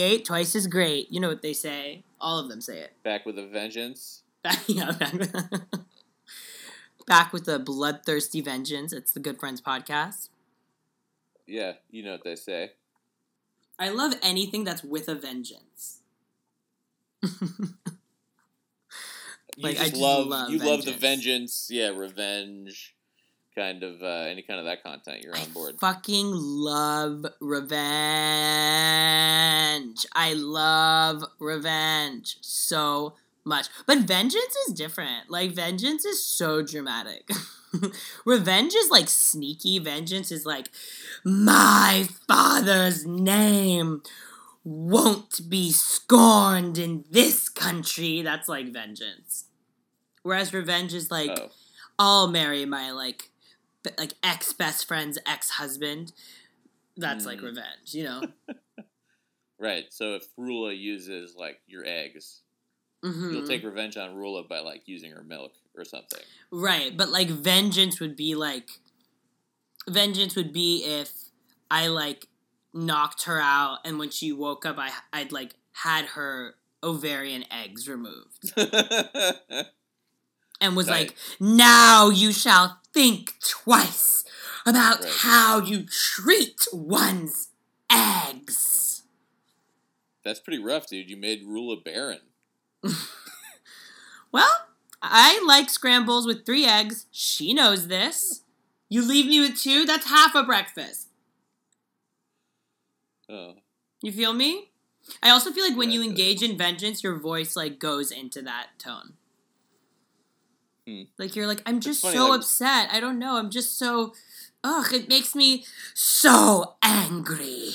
88, twice as great. You know what they say. All of them say it. Back with a vengeance. Back, yeah, back, back with the bloodthirsty vengeance. It's the Good Friends podcast. Yeah, you know what they say. I love anything that's with a vengeance. You Like, I just just love, love you love the vengeance. vengeance, yeah, revenge, kind of uh, any kind of that content. You're on board. fucking love revenge. I love revenge so much. But vengeance is different. Like, vengeance is so dramatic. revenge is like sneaky. Vengeance is like, my father's name won't be scorned in this country. That's like vengeance. Whereas revenge is like, oh, I'll marry my like like ex best friend's ex husband. That's like Mm. revenge, you know. right. So if Rula uses like your eggs, Mhm. you'll take revenge on Rula by like using her milk or something. right, but like vengeance would be like vengeance would be if I like knocked her out, and when she woke up, I I'd like had her ovarian eggs removed, and was like, now you shall think twice about Right. how you treat one's eggs. That's pretty rough, dude. You made Rula barren. Well, I like scrambles with three eggs. She knows this. You leave me with two, that's half a breakfast. Oh, You feel me? I also feel like when Yeah, you engage in vengeance, your voice like goes into that tone. Hmm. Like you're like, I'm just funny, so like- upset. I don't know. I'm just so ugh, it makes me so angry.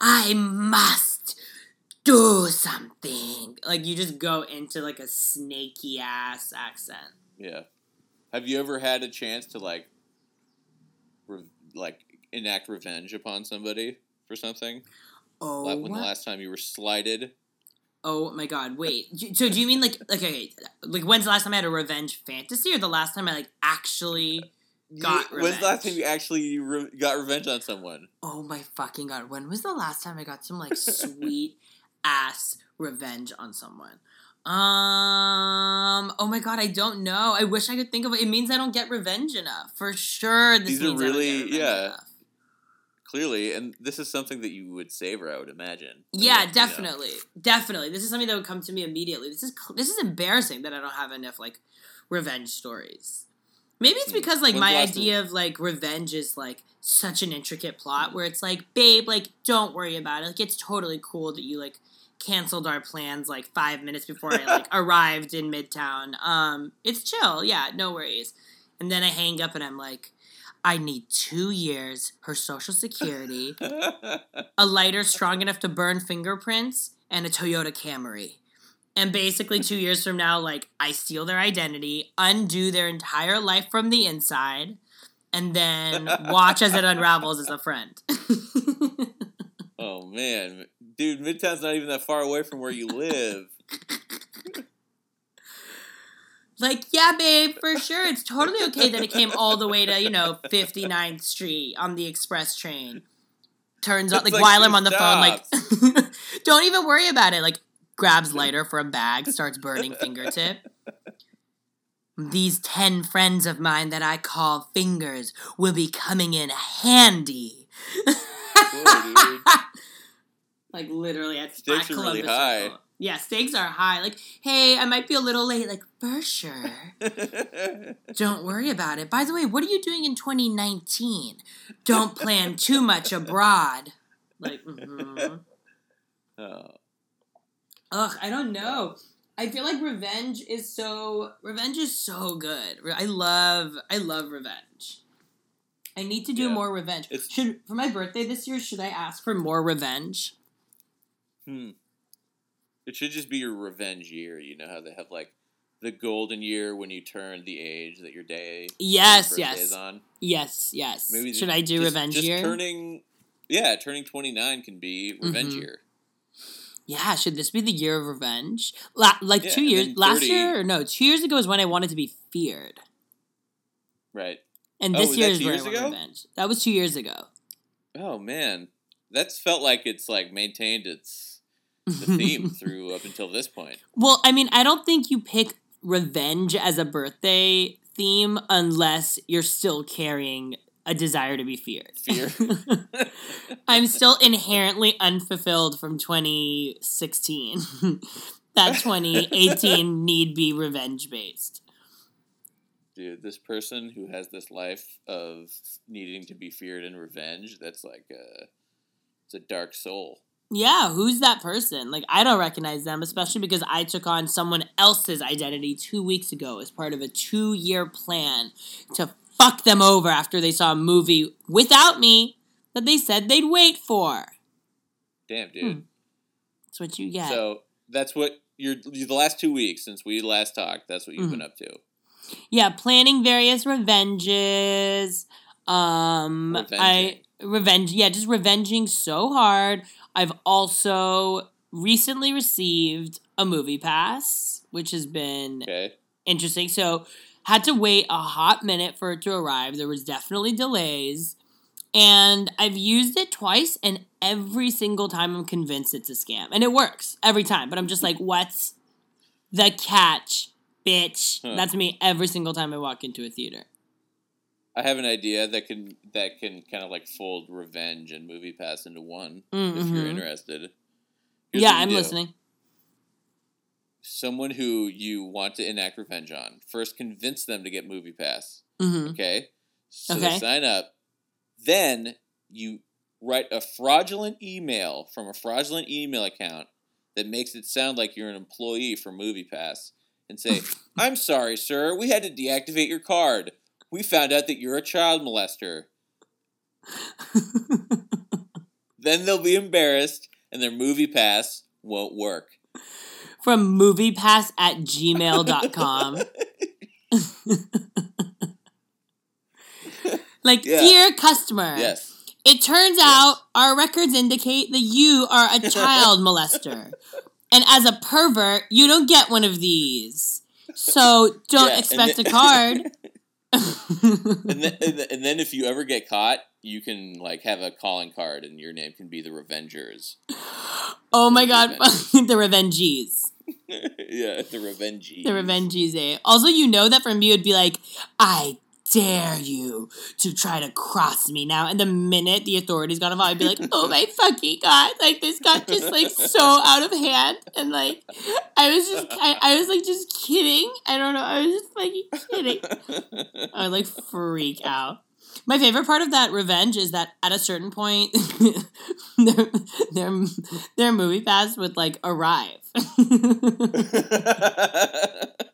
I must do something. Like you just go into like a snaky ass accent. yeah. Have you ever had a chance to like, re- like enact revenge upon somebody for something? Oh, La- when the last time you were slighted? Oh my god, wait. So do you mean like like okay, like when's the last time I had a revenge fantasy or the last time I like actually Got You- When's the last revenge. time you actually re- got revenge on someone? Oh my fucking god, when was the last time I got some like sweet ass revenge on someone? Um oh my god, I don't know. I wish I could think of it. It means I don't get revenge enough. For sure this These are means I don't really- get revenge yeah. enough. Clearly, and this is something that you would savor, I would imagine. Yeah, You know. definitely, definitely. This is something that would come to me immediately. This is this is embarrassing that I don't have enough like revenge stories. Maybe it's Hmm. because like When's my idea of like revenge is like such an intricate plot where it's like, babe, like don't worry about it. Like it's totally cool that you like canceled our plans like five minutes before I like arrived in Midtown. Um, it's chill, yeah, no worries. And then I hang up and I'm like, I need two years, her social security, a lighter strong enough to burn fingerprints, and a Toyota Camry. And basically, two years from now, like, I steal their identity, undo their entire life from the inside, and then watch as it unravels as a friend. oh man, dude, Midtown's not even that far away from where you live. Like, yeah, babe, for sure. It's totally okay that it came all the way to, you know, 59th Street on the express train. Turns out, like, like while I'm on the phone, like, don't even worry about it. Like, grabs lighter from bag, starts burning fingertip. These ten friends of mine that I call fingers will be coming in handy. Dude. like literally at Stakes are really high. Circle. Yeah, stakes are high. Like, hey, I might be a little late. Like, for sure. Don't worry about it. By the way, what are you doing in 2019? Don't plan too much abroad. Like, mhm. oh, ugh, I don't know. I feel like revenge is so revenge is so good. I love I love revenge. I need to do Yeah. more revenge. It's- should for my birthday this year, should I ask for more revenge? hmm. It should just be your revenge year. You know how they have like the golden year when you turn the age that your day Yes, your yes. is on. Yes, yes. Maybe should just- I do just- revenge just year? Turning, yeah, turning twenty nine can be revenge Mhm. year. Yeah, should this be the year of revenge? La- like Yeah, two years then last year or no, two years ago is when I wanted to be feared. Right. And Oh, this was year is where I want ago? revenge. That was two years ago. Oh man, that's felt like it's like maintained its the theme through up until this point. Well, I mean, I don't think you pick revenge as a birthday theme unless you're still carrying a desire to be feared. Fear. I'm still inherently unfulfilled from 2016. that 2018 need be revenge based. Dude, this person who has this life of needing to be feared and revenge, that's like a it's a dark soul. Yeah, who's that person? Like, I don't recognize them, especially because I took on someone else's identity two weeks ago as part of a two year plan to fuck them over after they saw a movie without me that they said they'd wait for. Damn, dude. Hmm. That's what you get. So that's what you're the last two weeks since we last talked. That's what you've Mhm. been up to. yeah, planning various revenges. Um, I revenge. Yeah, just revenging so hard. I've also recently received a movie pass, which has been Okay. interesting. So had to wait a hot minute for it to arrive. There was definitely delays. And I've used it twice and every single time I'm convinced it's a scam. And it works every time. But I'm just like, what's the catch, bitch? Huh. That's me every single time I walk into a theater. I have an idea that can that can kind of like fold revenge and movie pass into one if you're Mhm. interested. Here's yeah, I'm do. listening. Someone who you want to enact revenge on. First convince them to get movie pass. hmm Okay? So Okay. they sign up. Then you write a fraudulent email from a fraudulent email account that makes it sound like you're an employee for MoviePass and say, I'm sorry, sir, we had to deactivate your card. We found out that you're a child molester. Then they'll be embarrassed and their movie pass won't work. From moviepass at gmail.com. like, Yeah. dear customer. Yes. It turns out our records indicate that you are a child molester. And as a pervert, you don't get one of these. So don't Yeah, expect then- a card. And then, and then- if you ever get caught, you can like have a calling card and your name can be the Revengers. oh my god, Revenge. the revengees. yeah, the Revenge. The revengees, eh? Also, you know that from me would be like, I dare you to try to cross me now. And the minute the authorities got involved, I'd be like, oh my fucking god. Like, this got just like so out of hand. And like, I was just, I, I was like just kidding. I don't know. I was just fucking kidding. I would like freak out. My favorite part of that revenge is that at a certain point, their, their, their movie pass would like arrive.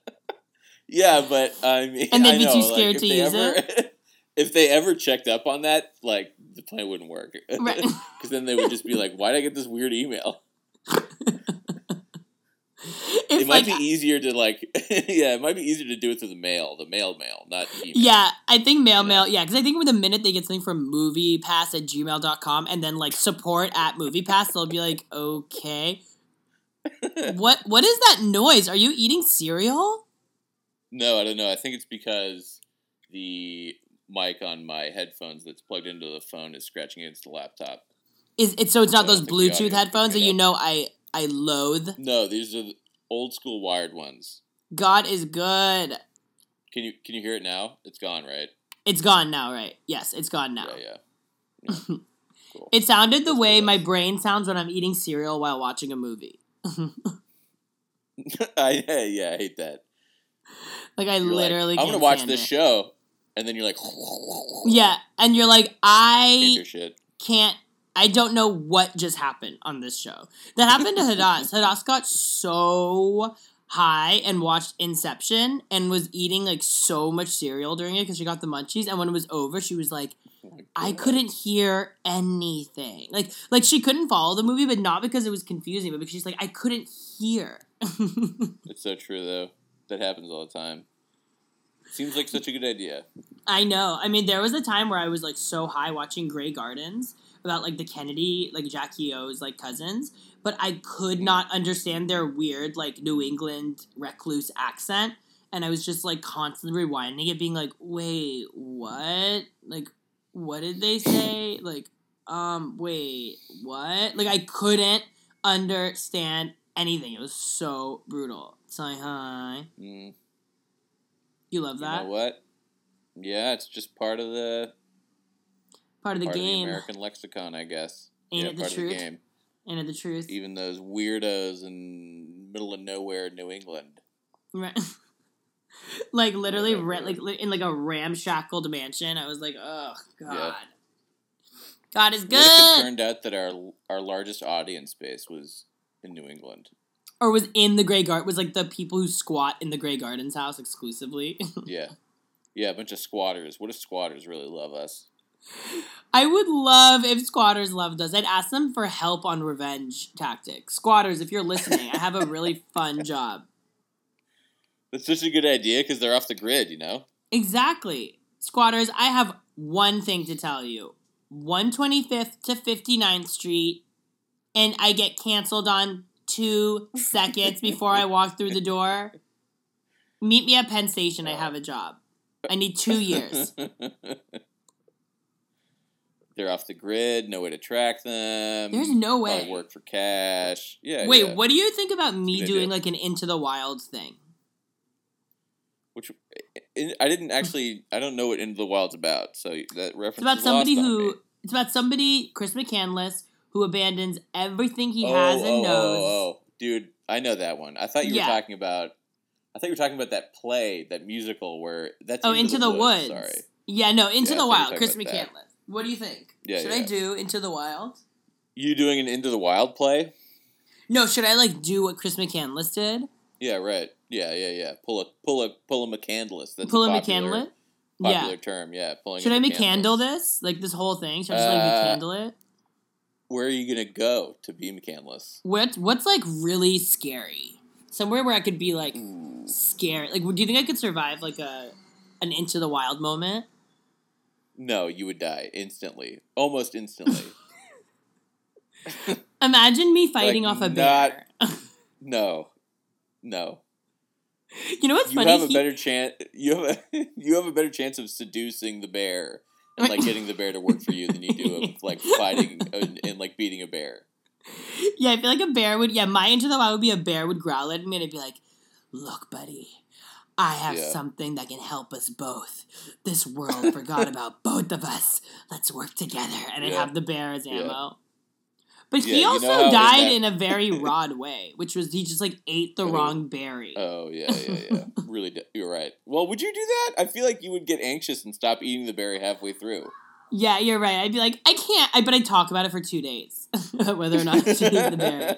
yeah, but I mean, And they'd I be know, too scared if to use ever, If they ever checked up on that, like the plan wouldn't work. Right. Because then they would just be like, "Why did I get this weird email?" It might like, be easier to like, yeah, it might be easier to do it through the mail, the mail mail, not email. Yeah, I think mail You mail. Yeah, because I think with the minute they get something from MoviePass at gmail.com and then like support at MoviePass, they'll be like, okay. what What is that noise? Are you eating cereal? No, I don't know. I think it's because the mic on my headphones that's plugged into the phone is scratching against the laptop. Is it so? It's not So those think the audio Bluetooth headphones that you know I I loathe. No, these are the old school wired ones. God is good. Can you can you hear it now? It's gone, right? It's gone now, right? Yes, it's gone now. Yeah, yeah. yeah. cool. It sounded the That's way my brain sounds when I'm eating cereal while watching a movie. I yeah, I hate that. like I You're like, literally. I'm gonna watch this it. show, and then you're like, Yeah, and you're like, I can't I don't know what just happened on this show. That happened to Hadas. Hadas got so high and watched Inception and was eating like so much cereal during it because she got the munchies. And when it was over, she was like, Oh I couldn't hear anything. Like like she couldn't follow the movie, but not because it was confusing, but because she's like, I couldn't hear. It's so true though. That happens all the time. Seems like such a good idea. I know. I mean, there was a time where I was like so high watching Grey Gardens about like the Kennedy, like Jackie O's like cousins, but I could not understand their weird like New England recluse accent. And I was just like constantly rewinding it, being like, wait, what? Like, what did they say? Like, Um, wait, what? Like I couldn't understand anything. It was so brutal. Like, hi. Mm, You love you that? know what? Yeah, it's just part of the Part of the part game. of the American lexicon, I guess. Ain't yeah, it the part truth? of the game. Ain't it the truth? Even those weirdos in middle of nowhere New England. Right. like literally like in like a ramshackled mansion. I was like, oh god. Yeah. God is What if it turned out that our our largest audience base was in New England? Or was in the Grey Garden was like the people who squat in the Grey Gardens house exclusively. Yeah. Yeah, a bunch of squatters. What if squatters really love us? I would love if squatters loved us. I'd ask them for help on revenge tactics. Squatters, if you're listening, I have a really fun job. That's such a good idea because they're off the grid, you know? Exactly. Squatters, I have one thing to tell you. 125th to 59th Street, and I get canceled on two seconds before I walk through the door. Meet me at Penn Station. I have a job. I need two years. they're off the grid, no way to track them. There's no Probably way. work for cash. Yeah. Wait, yeah. what do you think about me doing idea. like an Into the Wild thing? Which I I didn't actually. I don't know what Into the Wild's about. So that reference It's about somebody who it's about somebody Chris McCandless who abandons everything he oh, has and oh, knows. Oh, oh, dude, I know that one. I thought you Yeah. were talking about. I thought you were talking about that play, that musical where that's Oh, Into, the, Woods. Sorry. Yeah, no, Into Yeah, the thought you were Wild. Chris McCandless. What do you think? Yeah, should I do Into the Wild? You doing an Into the Wild play? No, should I like do what Chris McCandless did? Yeah, right. Yeah, yeah, yeah. Pull a pull a pull a McCandless. That's Pull a a popular, McCandless? popular Yeah. term. Yeah, pulling. Should I. McCandle this? Like this whole thing? Should I just like Uh, McCandle it? Where are you gonna go to be McCandless? What what's like really scary? Somewhere where I could be like Ooh. scared. Like, do you think I could survive like a an Into the Wild moment? No, you would die instantly, almost instantly. Imagine me fighting Like, off a not- bear. no, no. you know what's You funny? have a He- better chance. You have a, you have a better chance of seducing the bear and like getting the bear to work for you than you do of like fighting and, and like beating a bear. Yeah, I feel like a bear would. Yeah, my into the wild would be a bear would growl at me and I'd be like, "Look, buddy, I have Yeah. something that can help us both. This world forgot about both of us. Let's work together." And I'd Yeah. have the bear as ammo. But Yeah, he you know also died that- in a very rod way, which was he just like ate the Oh. wrong berry. Oh yeah, yeah, yeah. really, you're right. Well, would you do that? I feel like you would get anxious and stop eating the berry halfway through. yeah, you're right. I'd be like, I can't. I but I'd talk about it for two days, whether or not I should eat the berry.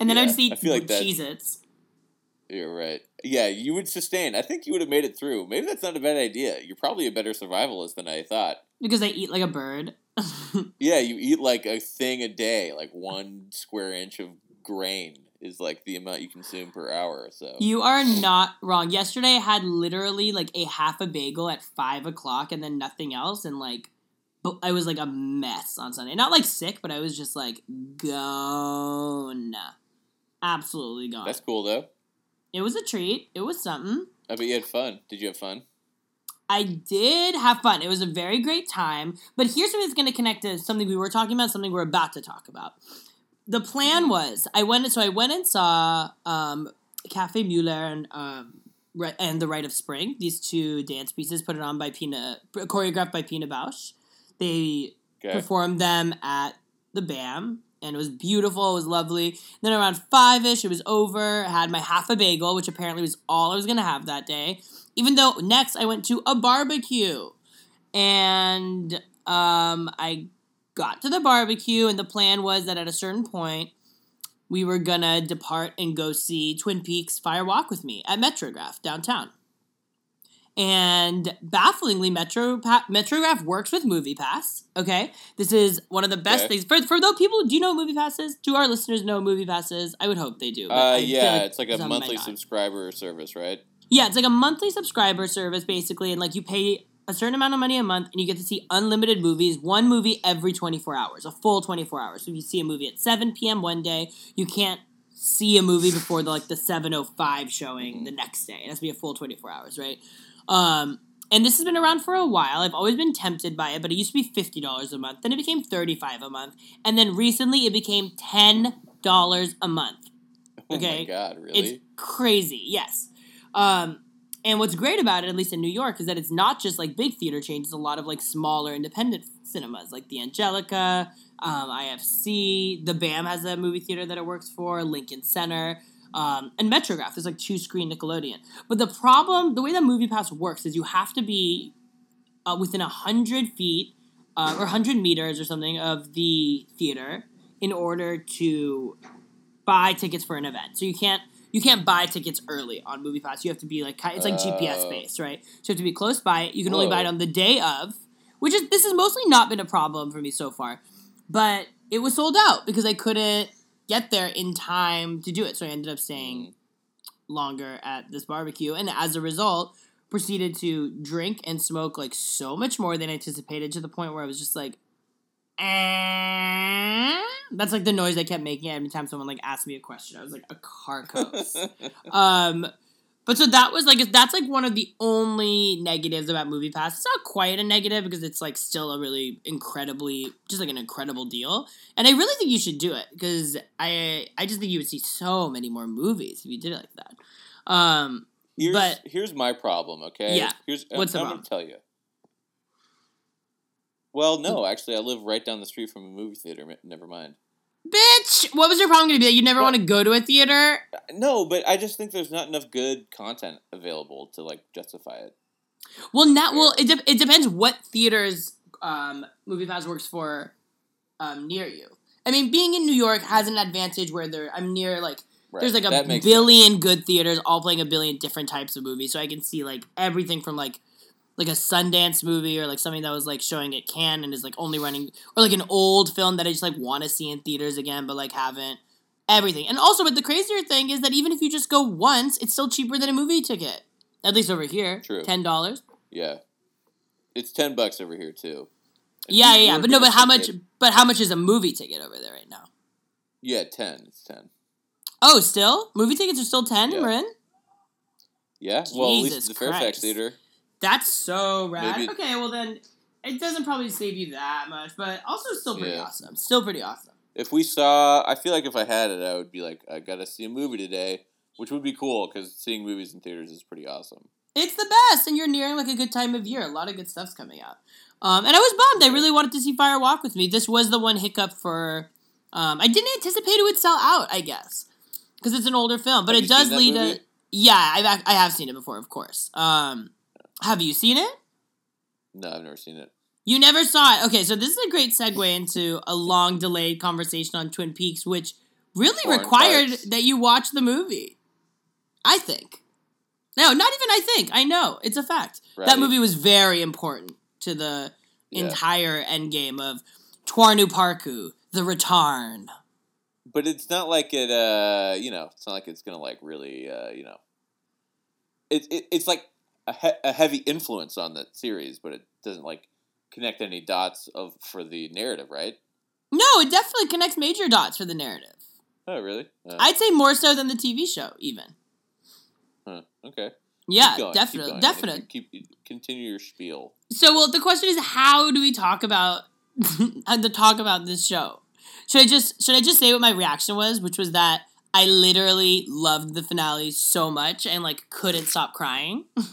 And then Yeah, I'd just eat I feel like Cheez-Its. You're right. Yeah, you would sustain. I think you would have made it through. Maybe that's not a bad idea. You're probably a better survivalist than I thought. Because I eat like a bird. Yeah, you eat like a thing a day, like one square inch of grain is like the amount you consume per hour. So you are not wrong. Yesterday I had literally like a half a bagel at five o'clock and then nothing else and like I was like a mess on Sunday. Not like sick, but I was just like gone. Absolutely gone. that's cool though. it was a treat. It was something. I bet you had fun. Did you have fun? I did have fun. It was a very great time. But here's something that's going to connect to something we were talking about, something we're about to talk about. The plan was I went so I went and saw um, Cafe Mueller and um, and The Rite of Spring. These two dance pieces put it on by Pina, choreographed by Pina Bausch. They Okay. performed them at the BAM, and it was beautiful. It was lovely. Then around five ish, it was over. I had my half a bagel, which apparently was all I was gonna have that day. Even though next I went to a barbecue, and um, I got to the barbecue, and the plan was that at a certain point. We were gonna depart and go see Twin Peaks Fire Walk with Me at Metrograph downtown. And bafflingly, Metro Metrograph works with MoviePass. Okay, this is one of the best Okay. things for for those people. Do you know what MoviePass is? Do our listeners know what MoviePass is? I would hope they do. Uh, yeah, it's like a monthly subscriber service, right? Yeah, it's like a monthly subscriber service basically, and like you pay a certain amount of money a month, and you get to see unlimited movies, one movie every twenty four hours, a full twenty four hours. So if you see a movie at seven p.m. one day, you can't see a movie before the like the seven oh five showing the next day. It has to be a full twenty four hours, right? Um, And this has been around for a while. I've always been tempted by it, but it used to be fifty dollars a month. Then it became thirty-five a month, and then recently it became ten dollars a month. Oh my Okay. god, really? It's crazy, yes. Um, and what's great about it, at least in New York, is that it's not just like big theater chains. It's a lot of like smaller independent cinemas, like the Angelika, um, IFC. The BAM has a movie theater that it works for. Lincoln Center. Um, and Metrograph. There's like two screen Nickelodeon. But the problem, the way that MoviePass works is you have to be uh, within hundred feet uh, or hundred meters or something of the theater in order to buy tickets for an event. So you can't you can't buy tickets early on movie MoviePass. You have to be like it's like GPS Oh. based, right? So you have to be close by it. You can only buy it on the day of, which is this has mostly not been a problem for me so far. But it was sold out because I couldn't get there in time to do it. So I ended up staying Mm. longer at this barbecue and as a result proceeded to drink and smoke like so much more than anticipated to the point where I was just like "Eh." that's like the noise I kept making every time someone like asked me a question. I was like a car coast. um but so that was like that's like one of the only negatives about movie pass it's not quite a negative because it's like still a really incredibly just like an incredible deal and i really think you should do it because i i just think you would see so many more movies if you did it like that um here's, but- here's my problem, okay? Yeah. Here's What's the I'm, I'm problem? gonna tell you. Well, no, actually, I live right down the street from a movie theater. Never mind. bitch what was your problem gonna be that you never want to go to a theater No, but I just think there's not enough good content available to like justify it. well now well it, de- it depends what theaters um movie pass works for um near you i mean being in new york has an advantage where there i'm near like Right. There's like a billion good theaters all playing a billion different types of movies. So I can see like everything from like like a Sundance movie or like something that was like showing at Cannes and is like only running or like an old film that I just like want to see in theaters again but like haven't everything. And also but the crazier thing is that even if you just go once, it's still cheaper than a movie ticket. At least over here. True. Ten dollars. Yeah, it's ten bucks over here too. And Yeah, yeah, yeah. But no, but how much but how much is a movie ticket over there right now? Yeah, ten. It's ten. Oh, still? Movie tickets are still ten, Yeah. Marin? Yeah. Well, at least the Fairfax Christ. Theater. That's so rad. Maybe- Okay, well then it doesn't probably save you that much, but also still pretty Yeah. awesome. Still pretty awesome. If we saw, I feel like if I had it, I would be like, I gotta see a movie today, which would be cool because seeing movies in theaters is pretty awesome. It's the best, and you're nearing like a good time of year. A lot of good stuff's coming out. Um, and I was bummed. I really wanted to see Fire Walk with Me. This was the one hiccup for. Um, I didn't anticipate it would sell out. I guess because it's an older film, but Have it does lead movie? to. Yeah, I've I have seen it before, of course. Um, have you seen it? No, I've never seen it. You never saw it. Okay, so this is a great segue into a long delayed conversation on Twin Peaks, which really Foreign required parts. that you watch the movie. I think. No, not even I think. I know. It's a fact. That movie was very important to the Yeah. entire endgame of Twin Peaks, the return. But it's not like it, uh, you know, it's not like it's gonna like really, uh, you know, it, it it's like a, he- a heavy influence on the series, but it doesn't like connect any dots of for the narrative, right? No, it definitely connects major dots for the narrative. Oh, really? Uh, I'd say more so than the TV show, even. huh, okay. Yeah, going, definitely, definitely. Keep continue your spiel. So, well, the question is, how do we talk about the talk about this show? Should I just should I just say what my reaction was, which was that I literally loved the finale so much and like couldn't stop crying.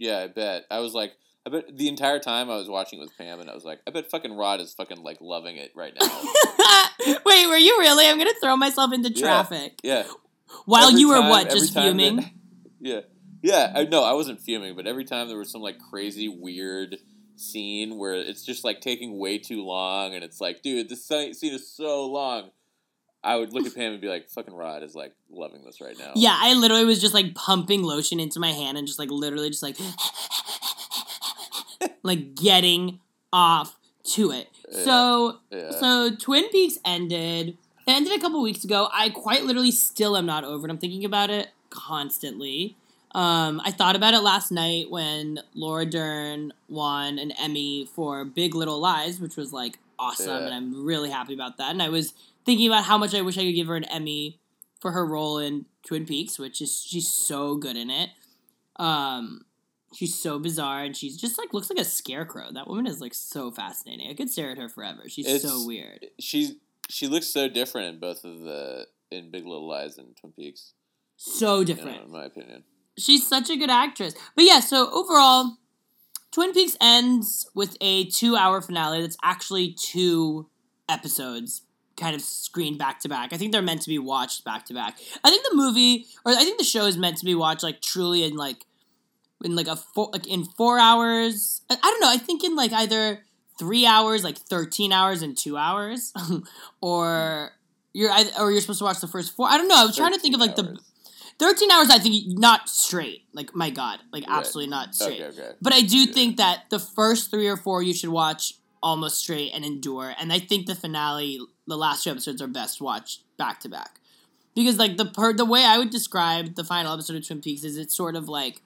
Yeah, I bet. I was like, I bet the entire time I was watching it with Pam, and I was like, I bet fucking Rod is fucking like loving it right now. Wait, were you really? I'm gonna throw myself into traffic yeah. while Every you were time- what, just time that- fuming? yeah, yeah. I no, I wasn't fuming, but every time there was some like crazy weird scene where it's just like taking way too long, and it's like, dude, this scene is so long. I would look at Pam and be like, "Fucking Rod is like loving this right now." Yeah, I literally was just like pumping lotion into my hand and just like literally just like like getting off to it. Yeah. So yeah. So Twin Peaks ended. It ended a couple weeks ago. I quite literally still am not over it. I'm thinking about it constantly. Um, I thought about it last night when Laura Dern won an Emmy for Big Little Lies, which was like awesome, Yeah. and I'm really happy about that. And I was thinking about how much I wish I could give her an Emmy for her role in Twin Peaks, which is she's so good in it. Um, She's so bizarre, and she's just like looks like a scarecrow. That woman is like so fascinating. I could stare at her forever. She's so weird. She's she looks so different in both of the in Big Little Lies and Twin Peaks. So you know, different. in my opinion. She's such a good actress. But yeah, so overall, Twin Peaks ends with a two-hour finale that's actually two episodes kind of screened back to back. I think they're meant to be watched back to back. I think the movie or I think the show is meant to be watched like truly in like in like a four like in four hours. I, I don't know. I think in like either three hours, like thirteen hours and two hours, or you're or you're supposed to watch the first four. I don't know. I was trying to think of like 13 the 13 hours i think not straight like my god like Right. absolutely not straight Okay, okay. but i do Yeah. think that the first three or four you should watch almost straight and endure and i think the finale the last two episodes are best watched back to back because like the per the way i would describe the final episode of twin peaks is it's sort of like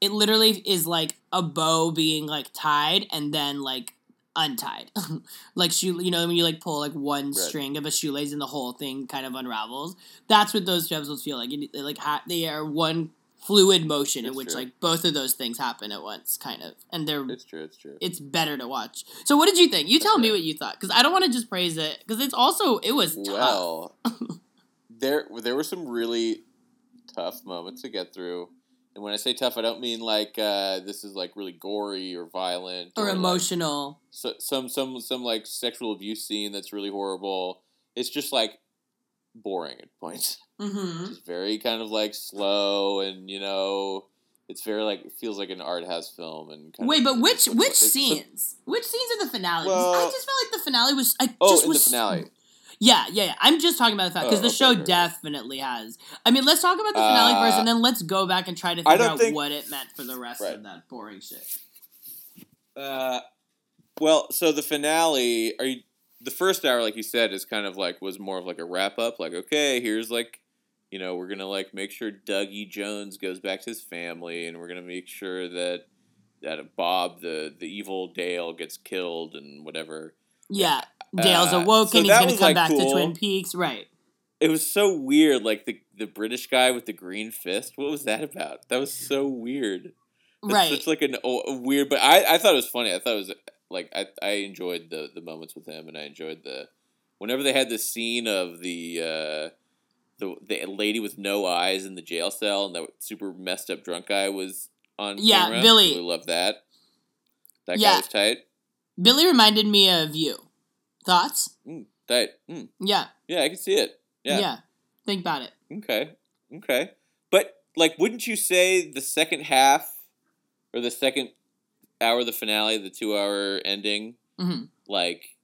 it literally is like a bow being like tied and then like untied like shoe you know when you like pull like one Right. string of a shoelace and the whole thing kind of unravels that's what those two episodes feel like. It, like ha- they are one fluid motion in which true. like both of those things happen at once, kind of, and they're It's true. It's true. it's better to watch. So, what did you think? You tell me what you thought, because I don't want to just praise it, because it's also it was tough. Well, there there were some really tough moments to get through, and when I say tough, I don't mean like uh, this is like really gory or violent or like, emotional. so, some some some like sexual abuse scene that's really horrible. It's just like boring at points. Mm-hmm. It's very kind of like slow, and you know, it's very like it feels like an art house film. And kind Wait, but which which scenes? Which scenes in the finale? 'Cause I just felt like the finale was. I Oh, just in the finale. Yeah, yeah, yeah. I'm just talking about the fact because Oh, the okay, show okay, definitely has. I mean, let's talk about the finale first, Uh, and then let's go back and try to figure out think- what it meant for the rest Right. of that boring shit. Uh, well, so the finale, are you? The first hour, like you said, is kind of like was more of like a wrap up. Like, okay, here's like, you know, we're gonna like make sure Dougie Jones goes back to his family, and we're gonna make sure that that Bob, the the evil Dale, gets killed and whatever. Yeah, Dale's Uh, awoken. so he's gonna was, come like, back to cool. Twin Peaks, right? It was so weird, like the the British guy with the green fist. What was that about? That was so weird. That's right. It's like an a weird, but I, I thought it was funny. I thought it was like I, I enjoyed the the moments with him, and I enjoyed the whenever they had the scene of the uh, the the lady with no eyes in the jail cell, and that super messed up drunk guy was on Yeah, camera. Billy. Really love that. That Yeah. guy was tight. Billy reminded me of you. Thoughts? Mm, tight. Mm, Yeah, yeah, I can see it. yeah. Yeah. Think about it. Okay. Okay. But like wouldn't you say the second half or the second hour of the finale, the 2-hour ending, hmm like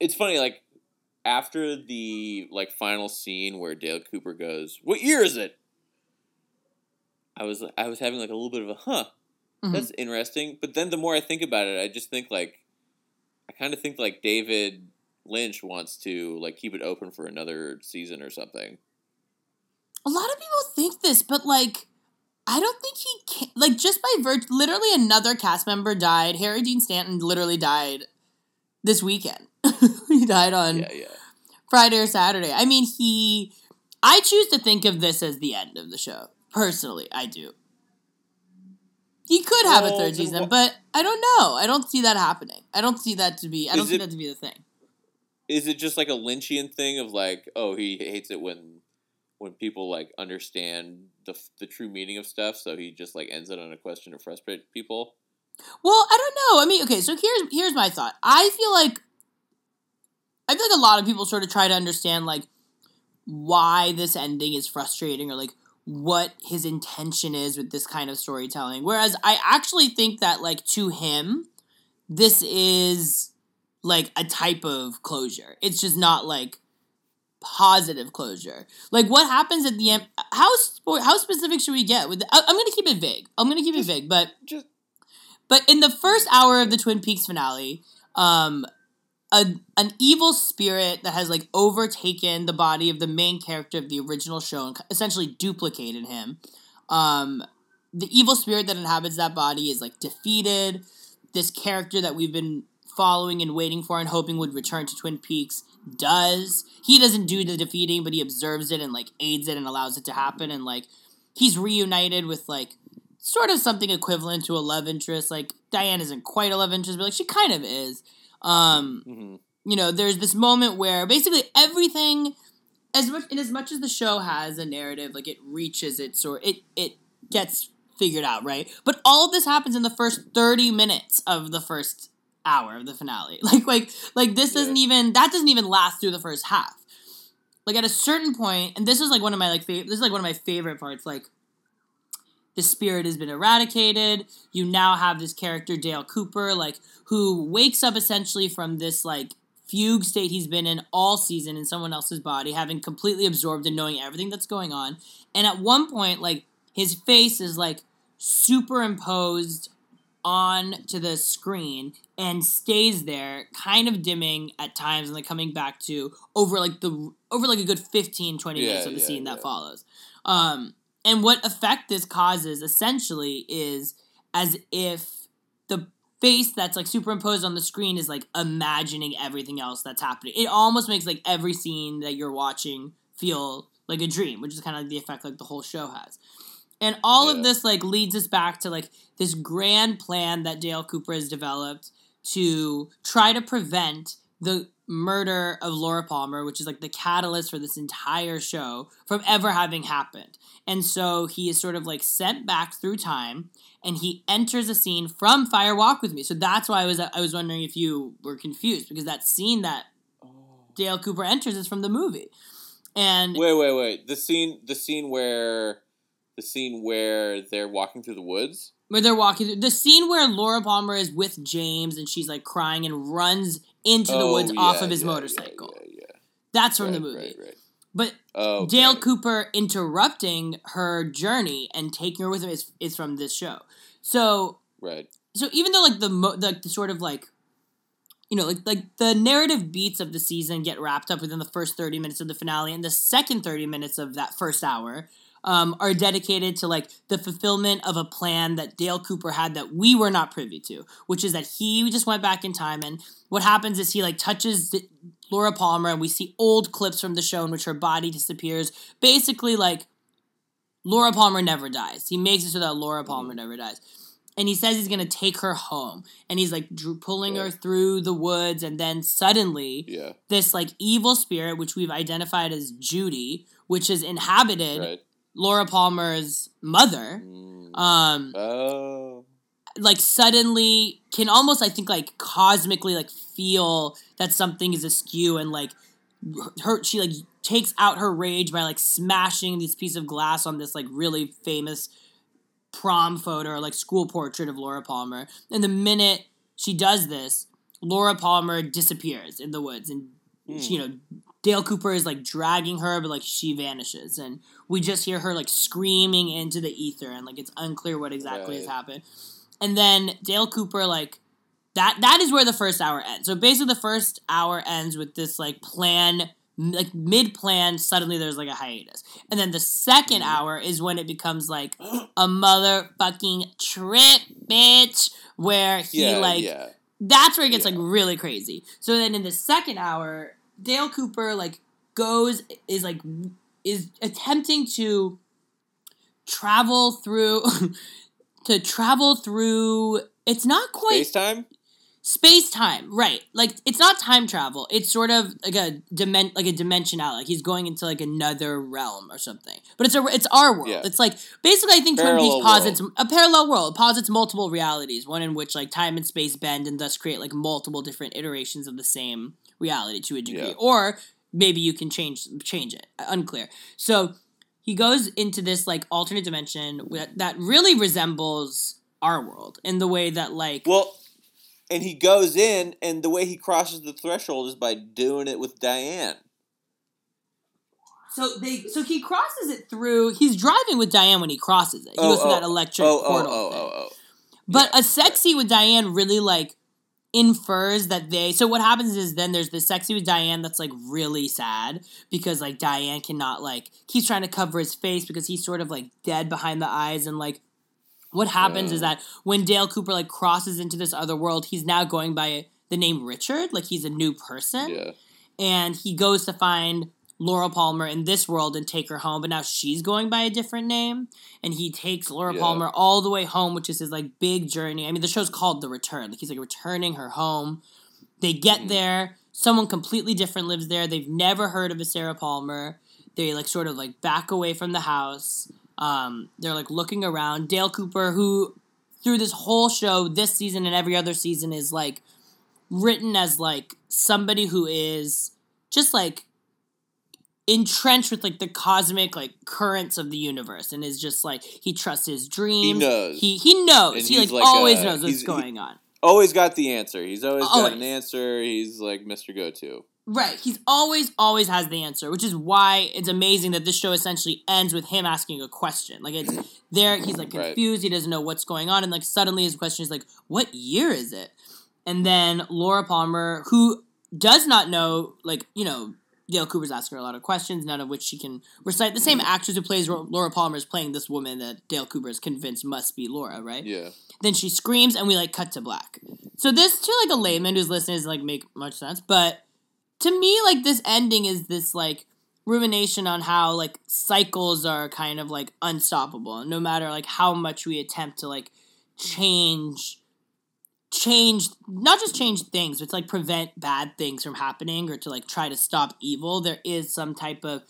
it's funny like after the like final scene where Dale Cooper goes, "What year is it?" I was I was having like a little bit of a huh. Mhm. That's interesting. But then the more I think about it, I just think like I kind of think like David Lynch wants to like keep it open for another season or something. A lot of people think this, but like, I don't think he can. Like, just by virtue, literally another cast member died. Harry Dean Stanton literally died this weekend. he died on Yeah, yeah. Friday or Saturday. I mean, he. I choose to think of this as the end of the show. Personally, I do. He could have a third season, wha- but I don't know. I don't see that happening. I don't see that to be. I don't Is see that to be the thing. Is it just like a Lynchian thing of like, oh, he hates it when when people like understand the the true meaning of stuff, so he just like ends it on a question to frustrate people. Well, I don't know. I mean, okay, so here's here's my thought. I feel like I feel like a lot of people sort of try to understand like why this ending is frustrating or like what his intention is with this kind of storytelling. Whereas I actually think that like to him, this is like a type of closure. It's just not like positive closure. Like what happens at the end? How how specific should we get with? The, I, I'm gonna keep it vague. I'm gonna keep Just- it vague, but Just but in the first hour of the Twin Peaks finale, um, a, an evil spirit that has like overtaken the body of the main character of the original show and essentially duplicated him. Um, the evil spirit that inhabits that body is like defeated. This character that we've been following and waiting for and hoping would return to Twin Peaks does. He doesn't do the defeating, but he observes it and like aids it and allows it to happen. And like he's reunited with like sort of something equivalent to a love interest. Like Diane isn't quite a love interest, but like she kind of is. Um, hmm you know, there's this moment where basically everything, as much in as much as the show has a narrative, like it reaches its or it it gets figured out, right? But all of this happens in the first thirty minutes of the first hour of the finale. Like like like this Yeah. doesn't even that doesn't even last through the first half. Like at a certain point, and this is like one of my like favorite. This is like one of my favorite parts. Like the spirit has been eradicated. You now have this character Dale Cooper, like who wakes up essentially from this like fugue state he's been in all season in someone else's body, having completely absorbed and knowing everything that's going on. And at one point, like his face is like superimposed on to the screen and stays there kind of dimming at times and like coming back to over like the over like a good 15 20 minutes Yeah, of the yeah, scene that yeah. follows um and what effect this causes essentially is as if the face that's like superimposed on the screen is like imagining everything else that's happening it almost makes like every scene that you're watching feel like a dream which is kind of like the effect like the whole show has and all Yeah. of this like leads us back to like this grand plan that Dale Cooper has developed to try to prevent the murder of Laura Palmer, which is like the catalyst for this entire show, from ever having happened. And so he is sort of like sent back through time and he enters a scene from Fire Walk with Me. So that's why I was I was wondering if you were confused because that scene that oh. Dale Cooper enters is from the movie. And Wait, wait, wait. The scene, the scene where, the scene where they're walking through the woods. where they're walking through the scene where Laura Palmer is with James and she's like crying and runs into the Oh, woods off of his yeah, yeah, motorcycle. Yeah, yeah. That's from the movie. Right, right. But Oh, okay. Dale Cooper interrupting her journey and taking her with him is, is from this show. So Right. so even though like the mo- the, the sort of like you know like like the narrative beats of the season get wrapped up within the first 30 minutes of the finale and the second 30 minutes of that first hour um, are dedicated to like the fulfillment of a plan that Dale Cooper had that we were not privy to, which is that he just went back in time and what happens is he like touches the, Laura Palmer and we see old clips from the show in which her body disappears. Basically, like Laura Palmer never dies. He makes it so that Laura Palmer never dies. And he says he's gonna take her home, and he's like dr- pulling her through the woods, and then suddenly Yeah. this like evil spirit, which we've identified as Judy, which has inhabited Right. Laura Palmer's mother, Mm. um, oh. like suddenly can almost I think like cosmically like feel that something is askew and like her she like takes out her rage by like smashing this piece of glass on this like really famous prom photo or like school portrait of Laura Palmer. And the minute she does this, Laura Palmer disappears in the woods and Hmm. she, you know Dale Cooper is like dragging her, but like she vanishes, and we just hear her like screaming into the ether, and like it's unclear what exactly has happened. And then Dale Cooper like that that is where the first hour ends. So basically, the first hour ends with this like plan, like mid plan. Suddenly, there's like a hiatus, and then the second Mhm. hour is when it becomes like a motherfucking trip, bitch, where he yeah. like yeah. that's where it gets Yeah. like really crazy. So then in the second hour, Dale Cooper like goes is like is attempting to travel through to travel through it's not quite space time space time right. Like it's not time travel. It's sort of like a dimen like a dimensional like he's going into like another realm or something. But it's a it's our world. Yeah. it's like basically i think twin peaks posits a parallel world posits multiple realities one in which like time and space bend and thus create like multiple different iterations of the same reality to a degree Yeah. or maybe you can change change it uh, unclear so he goes into this like alternate dimension that, that really resembles our world in the way that like Well, and he goes in, and the way he crosses the threshold is by doing it with Diane. So they so he crosses it through. He's driving with Diane when he crosses it. He Oh, goes through oh, that electric Oh, oh, portal. oh, thing. oh, oh. But Yeah, a sexy with Diane really like infers that they. So what happens is then there's this sexy with Diane that's like really sad because like Diane cannot like keeps trying to cover his face because he's sort of like dead behind the eyes and like what happens is that when Dale Cooper like crosses into this other world, he's now going by the name Richard, like he's a new person Yeah. and he goes to find Laura Palmer in this world and take her home, but now she's going by a different name. And he takes Laura Yeah. Palmer all the way home, which is his like big journey. I mean, the show's called The Return. Like he's like returning her home. They get Mhm. there. Someone completely different lives there. They've never heard of a Sarah Palmer. They like sort of like back away from the house. Um, they're like looking around. Dale Cooper, who through this whole show, this season and every other season, is like written as like somebody who is just like entrenched with like the cosmic like currents of the universe and is just like he trusts his dreams. He knows. He he knows. And he like, like, always uh, knows what's he's- he- going on. Always got the answer. He's always got an answer. He's like Mr. Go To. Right. He's always, always has the answer, which is why it's amazing that this show essentially ends with him asking a question. Like it's there, he's like Right. confused, he doesn't know what's going on, and like suddenly his question is like, What year is it? And then Laura Palmer, who does not know, like, you know, Dale Cooper's asking her a lot of questions, none of which she can recite. The same actress who plays Ro- Laura Palmer is playing this woman that Dale Cooper is convinced must be Laura, right? Yeah. Then she screams, and we like cut to black. So this to like a layman who's listening doesn't like make much sense, but to me, like this ending is this like rumination on how like cycles are kind of like unstoppable, no matter like how much we attempt to like change change not just change things but to like prevent bad things from happening or to like try to stop evil there is some type of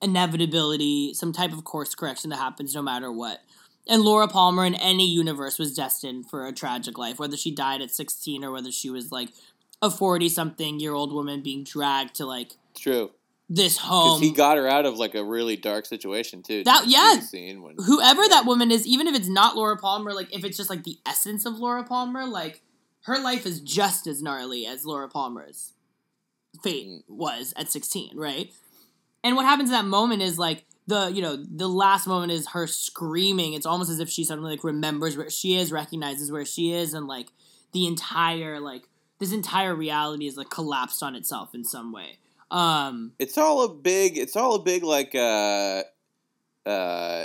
inevitability some type of course correction that happens no matter what and Laura Palmer in any universe was destined for a tragic life, whether she died at 16 or whether she was like a 40 something year old woman being dragged to like true. This home. Because he got her out of like a really dark situation too. That- yeah. Scene when, Whoever that woman is, even if it's not Laura Palmer, like if it's just like the essence of Laura Palmer, like her life is just as gnarly as Laura Palmer's fate Mm. was at 16, right? And what happens in that moment is like the you know the last moment is her screaming. It's almost as if she suddenly like remembers where she is, recognizes where she is, and like the entire like this entire reality is like collapsed on itself in some way. Um, It's all a big. It's all a big like. uh uh,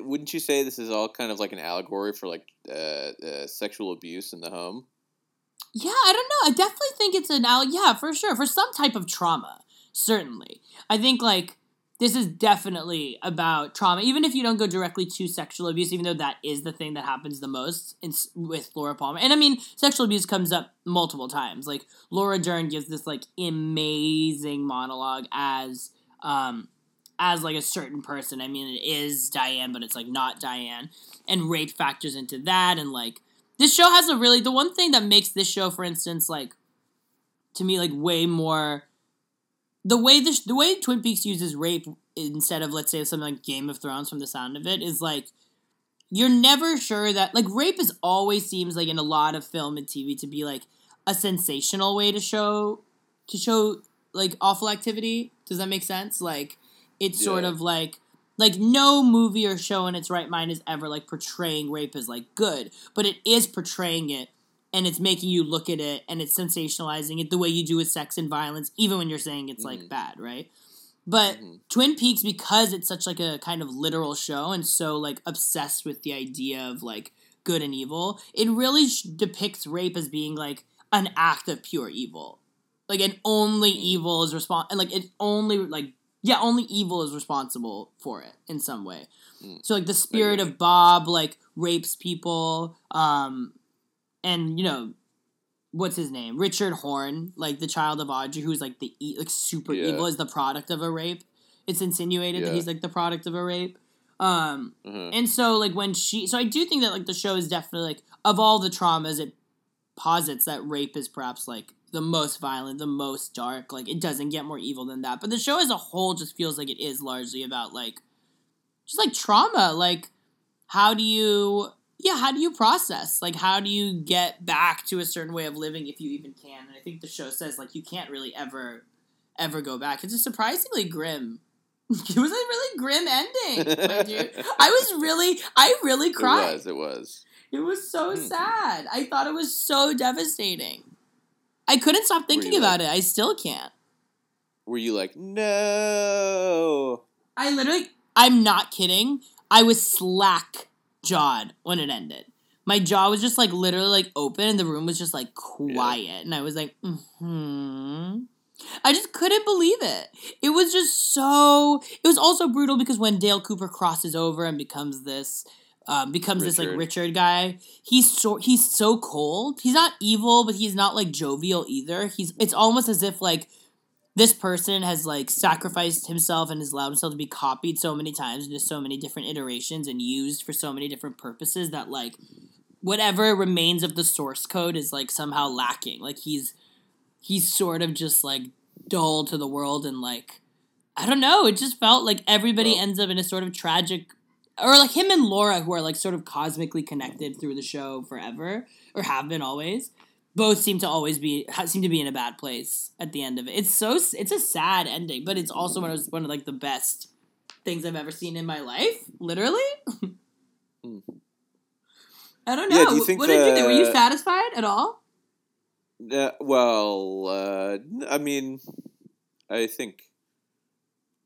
wouldn't you say this is all kind of like an allegory for like uh, uh, sexual abuse in the home? Yeah, I don't know. I definitely think it's an al- yeah, for sure. For some type of trauma, certainly. I think like this is definitely about trauma, even if you don't go directly to sexual abuse, even though that is the thing that happens the most in, with Laura Palmer. And I mean, sexual abuse comes up multiple times. Like Laura Dern gives this like amazing monologue as um as like a certain person. I mean, it is Diane, but it's like not Diane, and rape factors into that, and like this show has a really the one thing that makes this show for instance like to me like way more the way this the way twin peaks uses rape instead of let's say something like game of thrones from the sound of it is like you're never sure that like rape is always seems like in a lot of film and tv to be like a sensational way to show to show like awful activity. Does that make sense? Like it's sort of like like no movie or show in its right mind is ever like portraying rape as like good but it is portraying it and it's making you look at it and it's sensationalizing it the way you do with sex and violence even when you're saying it's like Mhm. bad right but Mhm. twin peaks because it's such like a kind of literal show and so like obsessed with the idea of like good and evil it really sh- depicts rape as being like an act of pure evil like and only Mm. evil is respon and like it only like yeah only evil is responsible for it in some way Mm. so like the spirit of bob like rapes people um and you know what's his name? Richard horne like the child of audrey who's like the e- like super Yeah. evil is the product of a rape. It's insinuated that he's like the product of a rape. Um Uh-huh. and so like when she so i do think that like the show is definitely like of all the traumas it posits that rape is perhaps like the most violent the most dark like it doesn't get more evil than that. But the show as a whole just feels like it is largely about like just like trauma. Like how do you yeah how do you process like how do you get back to a certain way of living if you even can and i think the show says like you can't really ever ever go back it's a surprisingly grim it was a really grim ending my dude i was really i really cried It was. It was. it was so Hmm. sad. I thought it was so devastating. I couldn't stop thinking about like- it. I still can't. Were you like no? I literally, I'm not kidding. I was slack jawed when it ended. My jaw was just like literally like open and the room was just like quiet. And I was like, mm hmm. I just couldn't believe it. It was just so. It was also brutal because when Dale Cooper crosses over and becomes this, um, becomes this like Richard. Richard guy, he's so he's so cold. He's not evil, but he's not like jovial either. He's. It's almost as if like this person has like sacrificed himself and has allowed himself to be copied so many times into so many different iterations and used for so many different purposes that like whatever remains of the source code is like somehow lacking. Like he's he's sort of just like dull to the world and like I don't know, it just felt like everybody Well- ends up in a sort of tragic or like him and Laura who are like sort of cosmically connected through the show forever or have been always both seem to always be seem to be in a bad place at the end of it. It's so it's a sad ending, but it's also one of one of like the best things I've ever seen in my life. Literally. I don't know. Yeah, do you think, what did you think? Were you satisfied at all? Yeah, well, uh, I mean, I think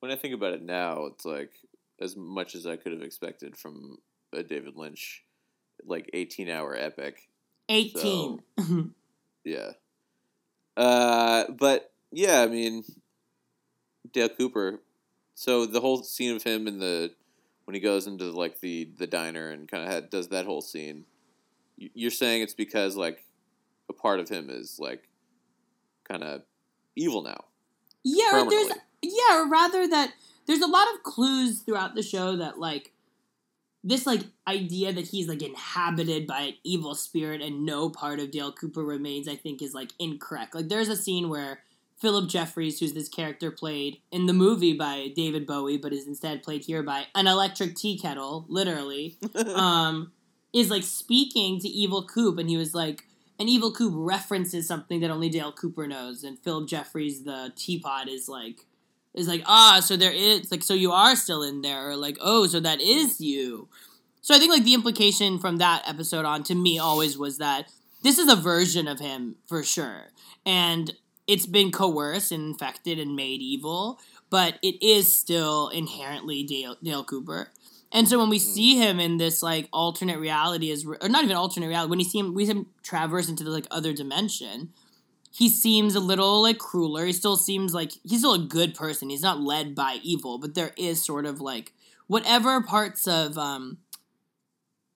when I think about it now, it's like as much as I could have expected from a David Lynch, like eighteen hour epic. 18. Yeah. Uh, but yeah, I mean, Dale Cooper. So the whole scene of him in the when he goes into like the the diner and kind of does that whole scene. You're saying it's because like a part of him is like kind of evil now. yeah, or there's yeah, or rather that there's a lot of clues throughout the show that like this like idea that he's like inhabited by an evil spirit and no part of Dale Cooper remains, I think, is like incorrect. Like there's a scene where Philip Jeffries, who's this character played in the movie by David Bowie, but is instead played here by an electric tea kettle, literally, um, is like speaking to Evil Coop, and he was like, and Evil Coop references something that only Dale Cooper knows, and Philip Jeffries, the teapot, is like, is like, ah, so there is like, so you are still in there, or like, oh, so that is you. So I think like the implication from that episode on to me always was that this is a version of him for sure, and it's been coerced and infected and made evil, but it is still inherently Dale, Dale Cooper. And so when we see him in this like alternate reality, is or not even alternate reality, when you see him, we see him traverse into the like other dimension. He seems a little like crueler. He still seems like he's still a good person. He's not led by evil, but there is sort of like whatever parts of um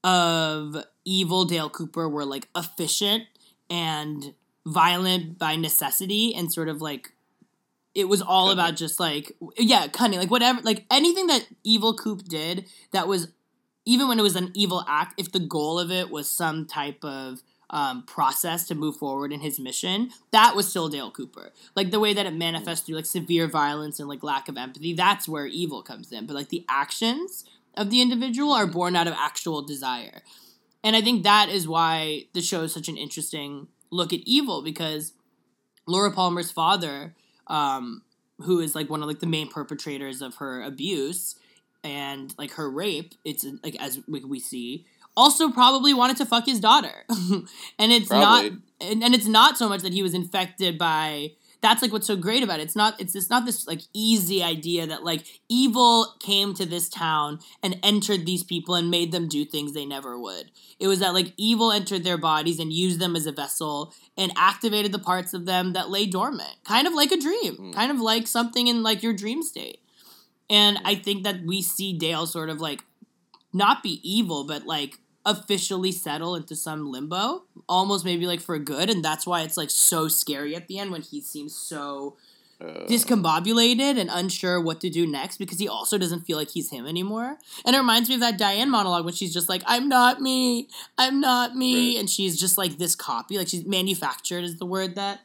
of evil Dale Cooper were like efficient and violent by necessity and sort of like it was all Cunning. about just like yeah cunning like whatever like anything that evil coop did that was even when it was an evil act if the goal of it was some type of um, process to move forward in his mission that was still dale cooper like the way that it manifests through like severe violence and like lack of empathy that's where evil comes in but like the actions of the individual are born out of actual desire and i think that is why the show is such an interesting look at evil because laura palmer's father um, who is like one of like the main perpetrators of her abuse and like her rape. It's like as we, we see, also probably wanted to fuck his daughter, and it's Probably. not, and, and it's not so much that he was infected by. That's like what's so great about it. It's not. It's it's not this like easy idea that like evil came to this town and entered these people and made them do things they never would. It was that like evil entered their bodies and used them as a vessel and activated the parts of them that lay dormant, kind of like a dream, Mm. kind of like something in like your dream state. And I think that we see Dale sort of like not be evil, but like officially settle into some limbo, almost maybe like for good. And that's why it's like so scary at the end when he seems so Uh, discombobulated and unsure what to do next because he also doesn't feel like he's him anymore. And it reminds me of that Diane monologue when she's just like, I'm not me, I'm not me. Right. And she's just like this copy, like she's manufactured is the word that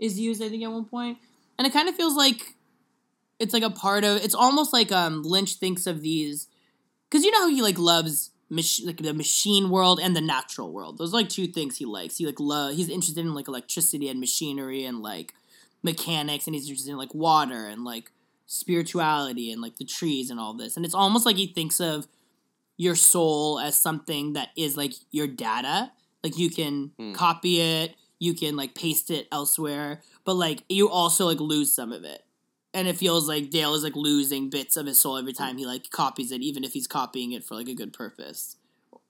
is used, I think, at one point. And it kind of feels like it's like a part of it's almost like um Lynch thinks of these because you know how he like loves mach- like the machine world and the natural world. Those are like two things he likes. He like love he's interested in like electricity and machinery and like mechanics and he's interested in like water and like spirituality and like the trees and all this. And it's almost like he thinks of your soul as something that is like your data. Like you can Hmm. copy it, you can like paste it elsewhere, but like you also like lose some of it. And it feels like Dale is like losing bits of his soul every time he like copies it, even if he's copying it for like a good purpose.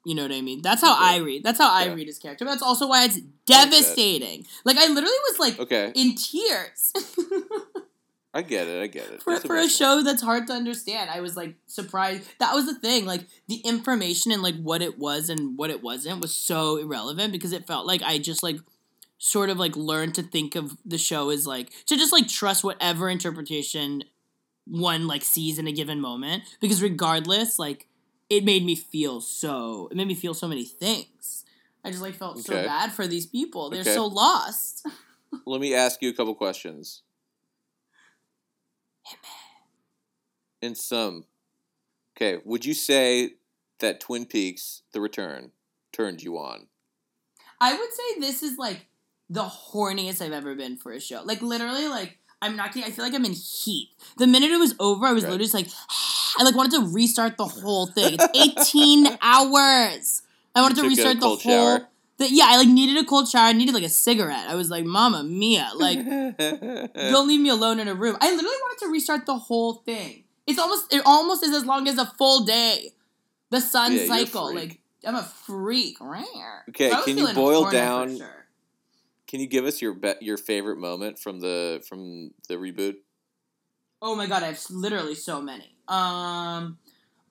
You know what I mean? That's how I read. That's how I Yeah. read his character. But that's also why it's devastating. Like I literally was like Okay, in tears I get it. I get it. for, for a show that's hard to understand. I was like surprised. That was the thing. Like the information and like what it was and what it wasn't was so irrelevant because it felt like I just like sort of like learned to think of the show as like to just like trust whatever interpretation one like sees in a given moment because regardless like it made me feel so it made me feel so many things. I just like felt so bad for these people. They're Okay. so lost. Let me ask you a couple questions. In some, okay, would you say that Twin Peaks: The Return turned you on? I would say this is like the horniest I've ever been for a show. Like literally, like I'm not kidding. I feel like I'm in heat. The minute it was over, I was Right. literally just like, I like wanted to restart the whole thing. It's 18 hours. I wanted to restart the whole. shower? The, yeah, I like needed a cold shower. I needed like a cigarette. I was like, Mama Mia, like don't leave me alone in a room. I literally wanted to restart the whole thing. It's almost it almost is as long as a full day. The sun Yeah, cycle, like I'm a freak. Okay, can you boil down- sure. Can you give us your be- your favorite moment from the from the reboot? Oh my god, I have literally so many. Um,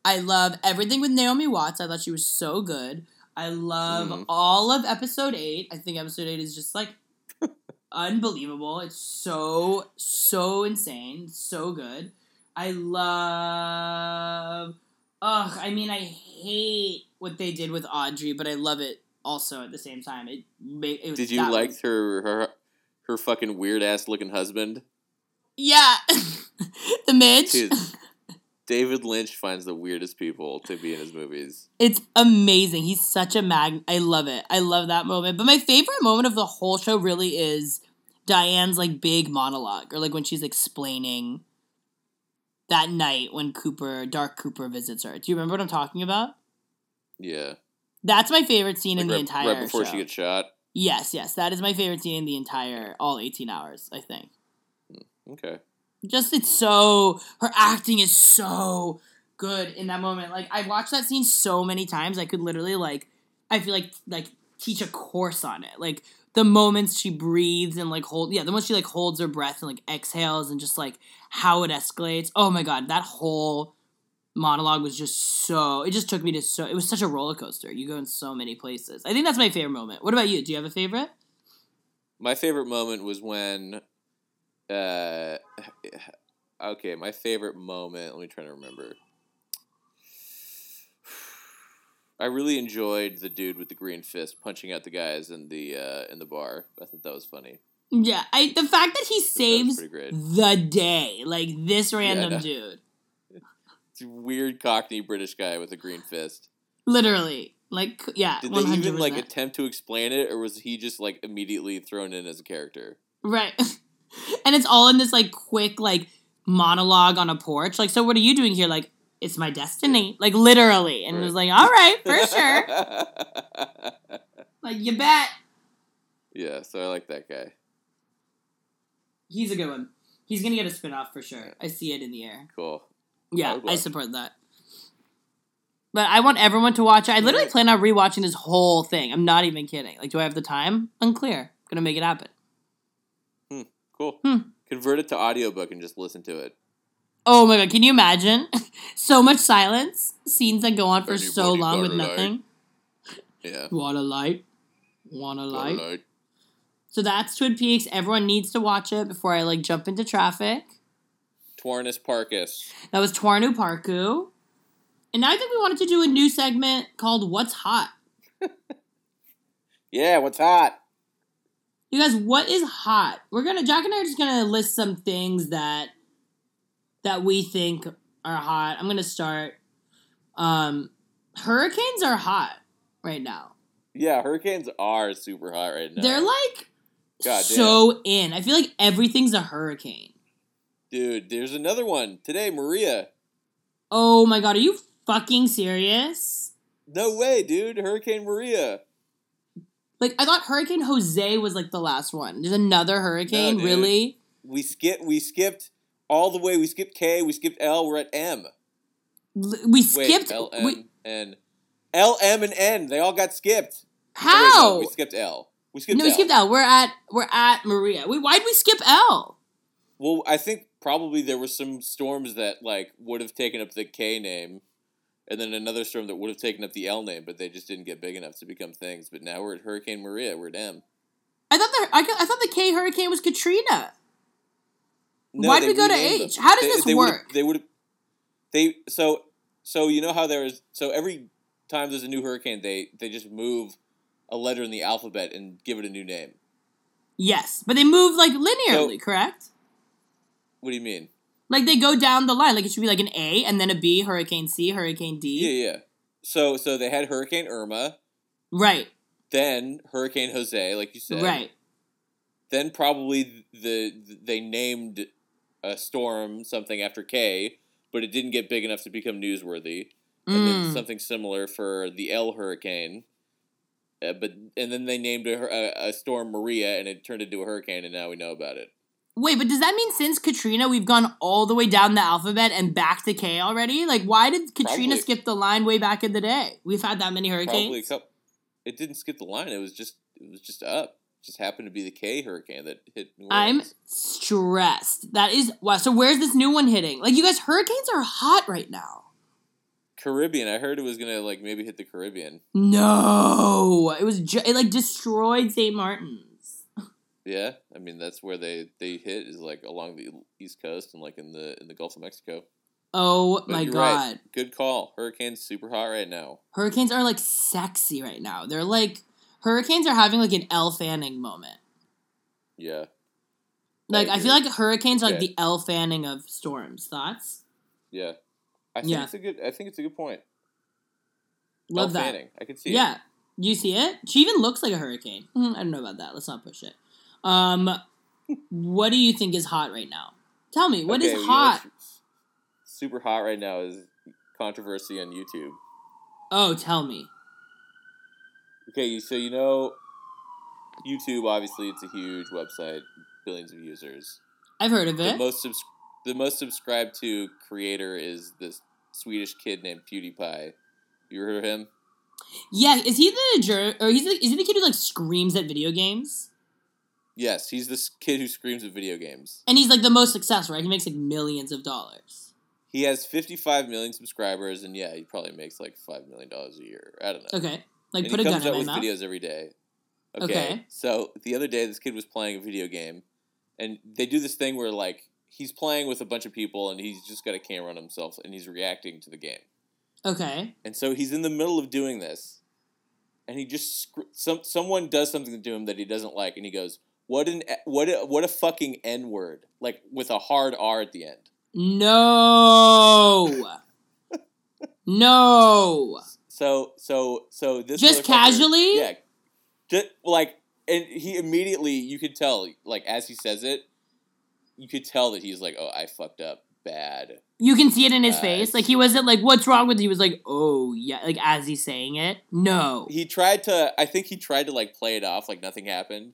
I love everything with Naomi Watts. I thought she was so good. I love Mhm. all of episode eight. I think episode eight is just like unbelievable. It's so so insane, so good. I love. Ugh, I mean, I hate what they did with Audrey, but I love it also at the same time. It, ma- it was, Did you like was- her her her fucking weird ass looking husband? Yeah, the Mitch. Dude, David Lynch finds the weirdest people to be in his movies. It's amazing. He's such a mag. I love it. I love that moment. But my favorite moment of the whole show really is Diane's like big monologue, or like when she's explaining that night when Cooper, Dark Cooper, visits her. Do you remember what I'm talking about? Yeah, That's my favorite scene in Like the right, entire right before show. she gets shot. yes, yes, that is my favorite scene in the entire all 18 hours. I think. Hmm, okay, just it's so her acting is so good in that moment like i watched that scene so many times i could literally like i feel like like teach a course on it like the moments she breathes and like hold yeah the moments she like holds her breath and like exhales and just like how it escalates oh my god that whole monologue was just so it just took me to so it was such a roller coaster you go in so many places i think that's my favorite moment what about you do you have a favorite my favorite moment was when. Uh, okay, my favorite moment. Let me try to remember. I really enjoyed the dude with the green fist punching out the guys in the uh, in the bar. I thought that was funny. yeah i the fact that he saves the day. Like this random no. dude. Weird Cockney British guy with a green fist. Literally. Like yeah, Did one they hundred even like attempt to explain it, or was he just like immediately thrown in as a character? Right. and it's all in this like quick like monologue on a porch. Like, so what are you doing here? Like, it's my destiny. Like literally. And it was like, all right, for sure. Like you bet. yeah, so I like that guy. He's a good one. He's gonna get a spin-off for sure. I see it in the air. Cool. Yeah, would I support that. But I want everyone to watch it. I literally plan on rewatching this whole thing. I'm not even kidding. Like, do I have the time? Unclear. Gonna make it happen. Hmm, Cool. Hmm. Convert it to audiobook and just listen to it. Oh my god, can you imagine? so much silence, scenes that go on for so long with a light? nothing. Yeah. Want a light? Want a light? light. So that's Twin Peaks. Everyone needs to watch it before I like jump into traffic. Twarnus Parkus. That was Twarnu Parku. And I think we wanted to do a new segment called What's Hot. Yeah, what's hot? You guys, what is hot? We're gonna Jack and I are just gonna list some things that that we think are hot. I'm gonna start. Um hurricanes are hot right now. Yeah, hurricanes are super hot right now. They're like God so in. I feel like everything's a hurricane. Dude, there's another one today, Maria. Oh my god, are you fucking serious? No way, dude. Hurricane Maria. Like I thought Hurricane Jose was like the last one. There's another hurricane, dude. really? We skip. We skipped all the way. We skipped K. We skipped L. We're at M. L- We skipped L M and L, M, and N. They all got skipped. Oh, wait, How? no, we skipped L. We skipped no, L. we skipped L. We're at we're at Maria. Wait, why'd we skip L? Well, I think probably there were some storms that like would have taken up the K name, and then another storm that would have taken up the L name, but they just didn't get big enough to become things. But now we're at Hurricane Maria. We're at M. I thought the I, I thought the K hurricane was Katrina. No, Why did we go to H? them. How does They- this they work? They would. They so so you know how there is so every time there's a new hurricane, they they just move a letter in the alphabet and give it a new name. Yes, but they move like linearly, correct? What do you mean? Like they go down the line. Like it should be like an A and then a B, Hurricane C, Hurricane D. Yeah, yeah. So so they had Hurricane Irma, Right, then Hurricane Jose, like you said. right. Then probably the, they named a storm something after K, but it didn't get big enough to become newsworthy. And then Mm. something similar for the L hurricane. Uh, but and then they named a, a, a storm Maria, and it turned into a hurricane, and now we know about it. Wait, but does that mean since Katrina we've gone all the way down the alphabet and back to K already? Like, why did Katrina Probably. skip the line way back in the day? We've had that many Probably a hurricanes. couple. It didn't skip the line. It was just it was just up. Just happened to be the K hurricane that hit New I'm stressed. That is wow. So where's this new one hitting? Like, you guys, hurricanes are hot right now. Caribbean. I heard it was gonna like maybe hit the Caribbean. No, it was ju- it like destroyed St. Martin's. Yeah, I mean that's where they they hit is like along the east coast and like in the in the Gulf of Mexico. Oh But my god. right. Good call. Hurricane's super hot right now. Hurricanes are like sexy right now. They're like hurricanes are having like an Elle Fanning moment. Yeah. Like I agree. feel like hurricanes are like Okay. the Elle Fanning of storms. Thoughts? Yeah. I think Yeah. it's a good I think it's a good point. Love Elle that. Fanning. I can see it. Yeah. You see it? She even looks like a hurricane. Hmm, I don't know about that. Let's not push it. Um what do you think is hot right now? Tell me, what is Okay, you know hot? super hot right now is controversy on YouTube. Oh, tell me. Okay, so you know YouTube obviously it's a huge website, billions of users. I've heard of The it. most subs- the most subscribed to creator is this Swedish kid named PewDiePie. You heard of him? Yeah, is he the jur- or he's the, is he the kid who like screams at video games? Yes, he's this kid who screams at video games. And he's like the most successful, right? He makes like millions of dollars. He has 55 million subscribers, and yeah, he probably makes like $5 million a year. I don't know. Okay. Like and put a gun in my with mouth. videos every day. Okay. Okay. So the other day, this kid was playing a video game, and they do this thing where like he's playing with a bunch of people, and he's just got a camera on himself, and he's reacting to the game. Okay. And so he's in the middle of doing this, and he just some someone does something to him that he doesn't like, and he goes, "What an what a, what a fucking n word!" Like with a hard R at the end. No. no. So so so this Just casually? yeah, just like and he immediately you could tell like as he says it, you could tell that he's like, "Oh, I fucked up bad." You can see it in his Uh, face. Like he wasn't like, "What's wrong with you?" He was like, "Oh yeah," like as he's saying it. No. He tried to. I think he tried to like play it off like nothing happened,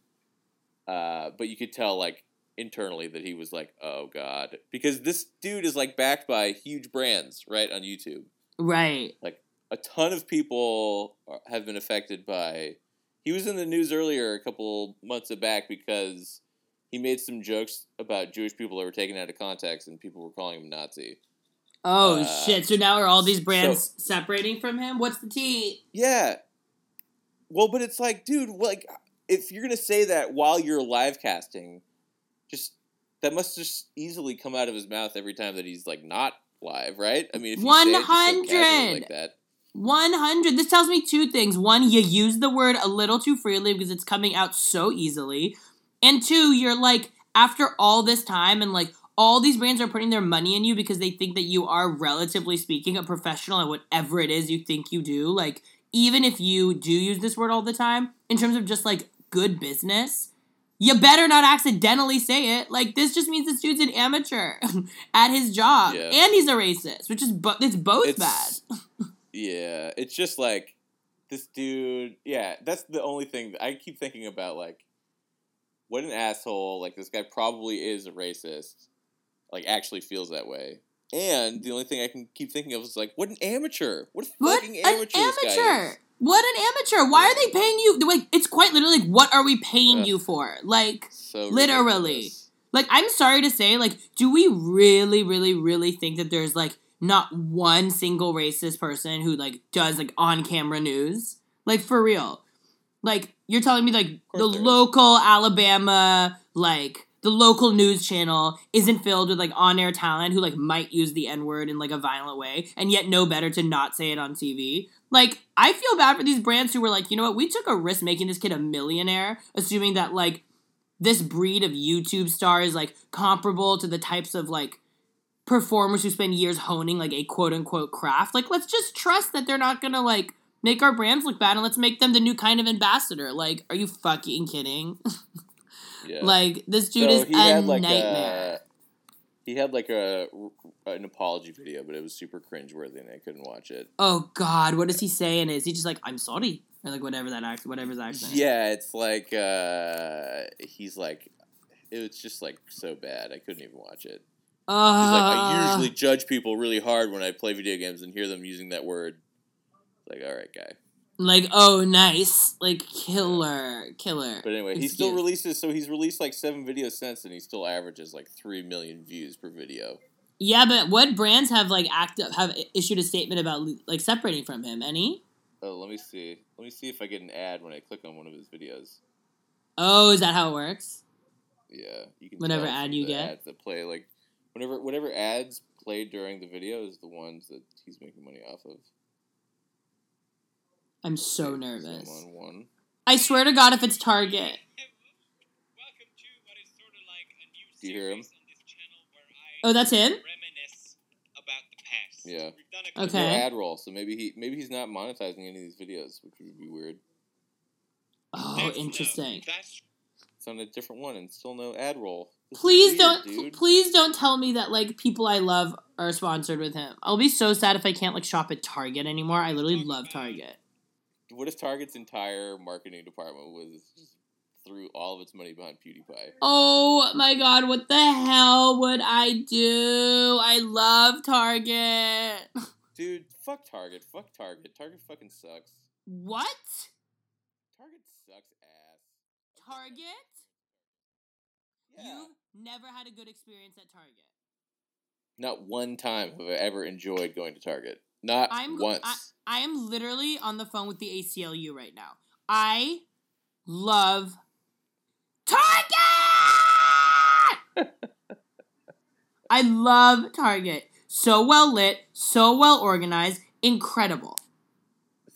uh, but you could tell like internally that he was like, "Oh God," because this dude is like backed by huge brands, right on YouTube. Right. Like a ton of people are- have been affected by. He was in the news earlier a couple months back because he made some jokes about Jewish people that were taken out of context, and people were calling him Nazi. Oh Uh, shit! So now are all these brands separating from him? What's the tea? Yeah. Well, but it's like, dude, like, if you're gonna say that while you're live casting, just that must just easily come out of his mouth every time that he's like not live, right? I mean, if you say it just so like that, 100. This tells me two things. One, you use the word a little too freely because it's coming out so easily. And two, you're like, after all this time and like all these brands are putting their money in you because they think that you are, relatively speaking, a professional at whatever it is you think you do. Like, even if you do use this word all the time, in terms of just like good business, you better not accidentally say it. Like, this just means this dude's an amateur at his job. Yeah. And he's a racist, which is, bo- it's both It's- bad. Yeah, it's just like this dude. Yeah, that's the only thing that I keep thinking about. Like, what an asshole! Like this guy probably is a racist. Like, actually feels that way. And the only thing I can keep thinking of is like, what an amateur! What a What fucking an amateur! this guy amateur! What an amateur! Why are they paying you? The like, it's quite literally like, what are we paying you for? Like, So Literally. ridiculous. like I'm sorry to say, like, do we really, really, really think that there's like not one single racist person who like does like on camera news? Like for real. Like you're telling me like the course there is. local Alabama, like the local news channel isn't filled with like on-air talent who like might use the n-word in like a violent way and yet know better to not say it on tv like i feel bad for these brands who were like you know what we took a risk making this kid a millionaire assuming that like this breed of youtube star is like comparable to the types of like performers who spend years honing like a quote-unquote craft like let's just trust that they're not gonna like make our brands look bad and let's make them the new kind of ambassador like are you fucking kidding Yeah. like this dude So is a like nightmare. a he had like a an apology video, but it was super cringeworthy, and I couldn't watch it. Oh God, what does he say? And is he just like, "I'm sorry," or like whatever that accent, whatever his accent? Yeah, it's like uh he's like it was just like so bad. I couldn't even watch it. He's like, I Uh, usually judge people really hard when I play video games and hear them using that word. Like, all right, guy. Like, oh, nice, like killer, killer. But anyway, he still releases. So he's released like seven videos since, and he still averages like three million views per video. Yeah, but what brands have like active have issued a statement about like separating from him? Any? Oh, let me see. Let me see if I get an ad when I click on one of his videos. Oh, is that how it works? Yeah, you can. Whatever ad you get? that play like whenever whatever ads played during the video is the ones that he's making money off of. I'm so I'm nervous. I swear to God, if it's Target, Do you hear him? Oh, that's him? Yeah. Okay. No ad roll, so maybe he maybe he's not monetizing any of these videos, which would be weird. oh, interesting. It's on a different one and still no ad roll. This Please weird, don't, dude. please don't tell me that like people I love are sponsored with him. I'll be so sad if I can't like shop at Target anymore. I literally love Target. What if Target's entire marketing department was just threw all of its money behind PewDiePie? Oh my god, what the hell would I do? I love Target. Dude, fuck Target. Fuck Target. Target fucking sucks. What? Target sucks ass. Target? Yeah. You never had a good experience at Target. Not one time have I ever enjoyed going to Target. Not I'm once. I, I am literally on the phone with the ACLU right now. I love Target. I love Target. So well lit, so well organized, incredible.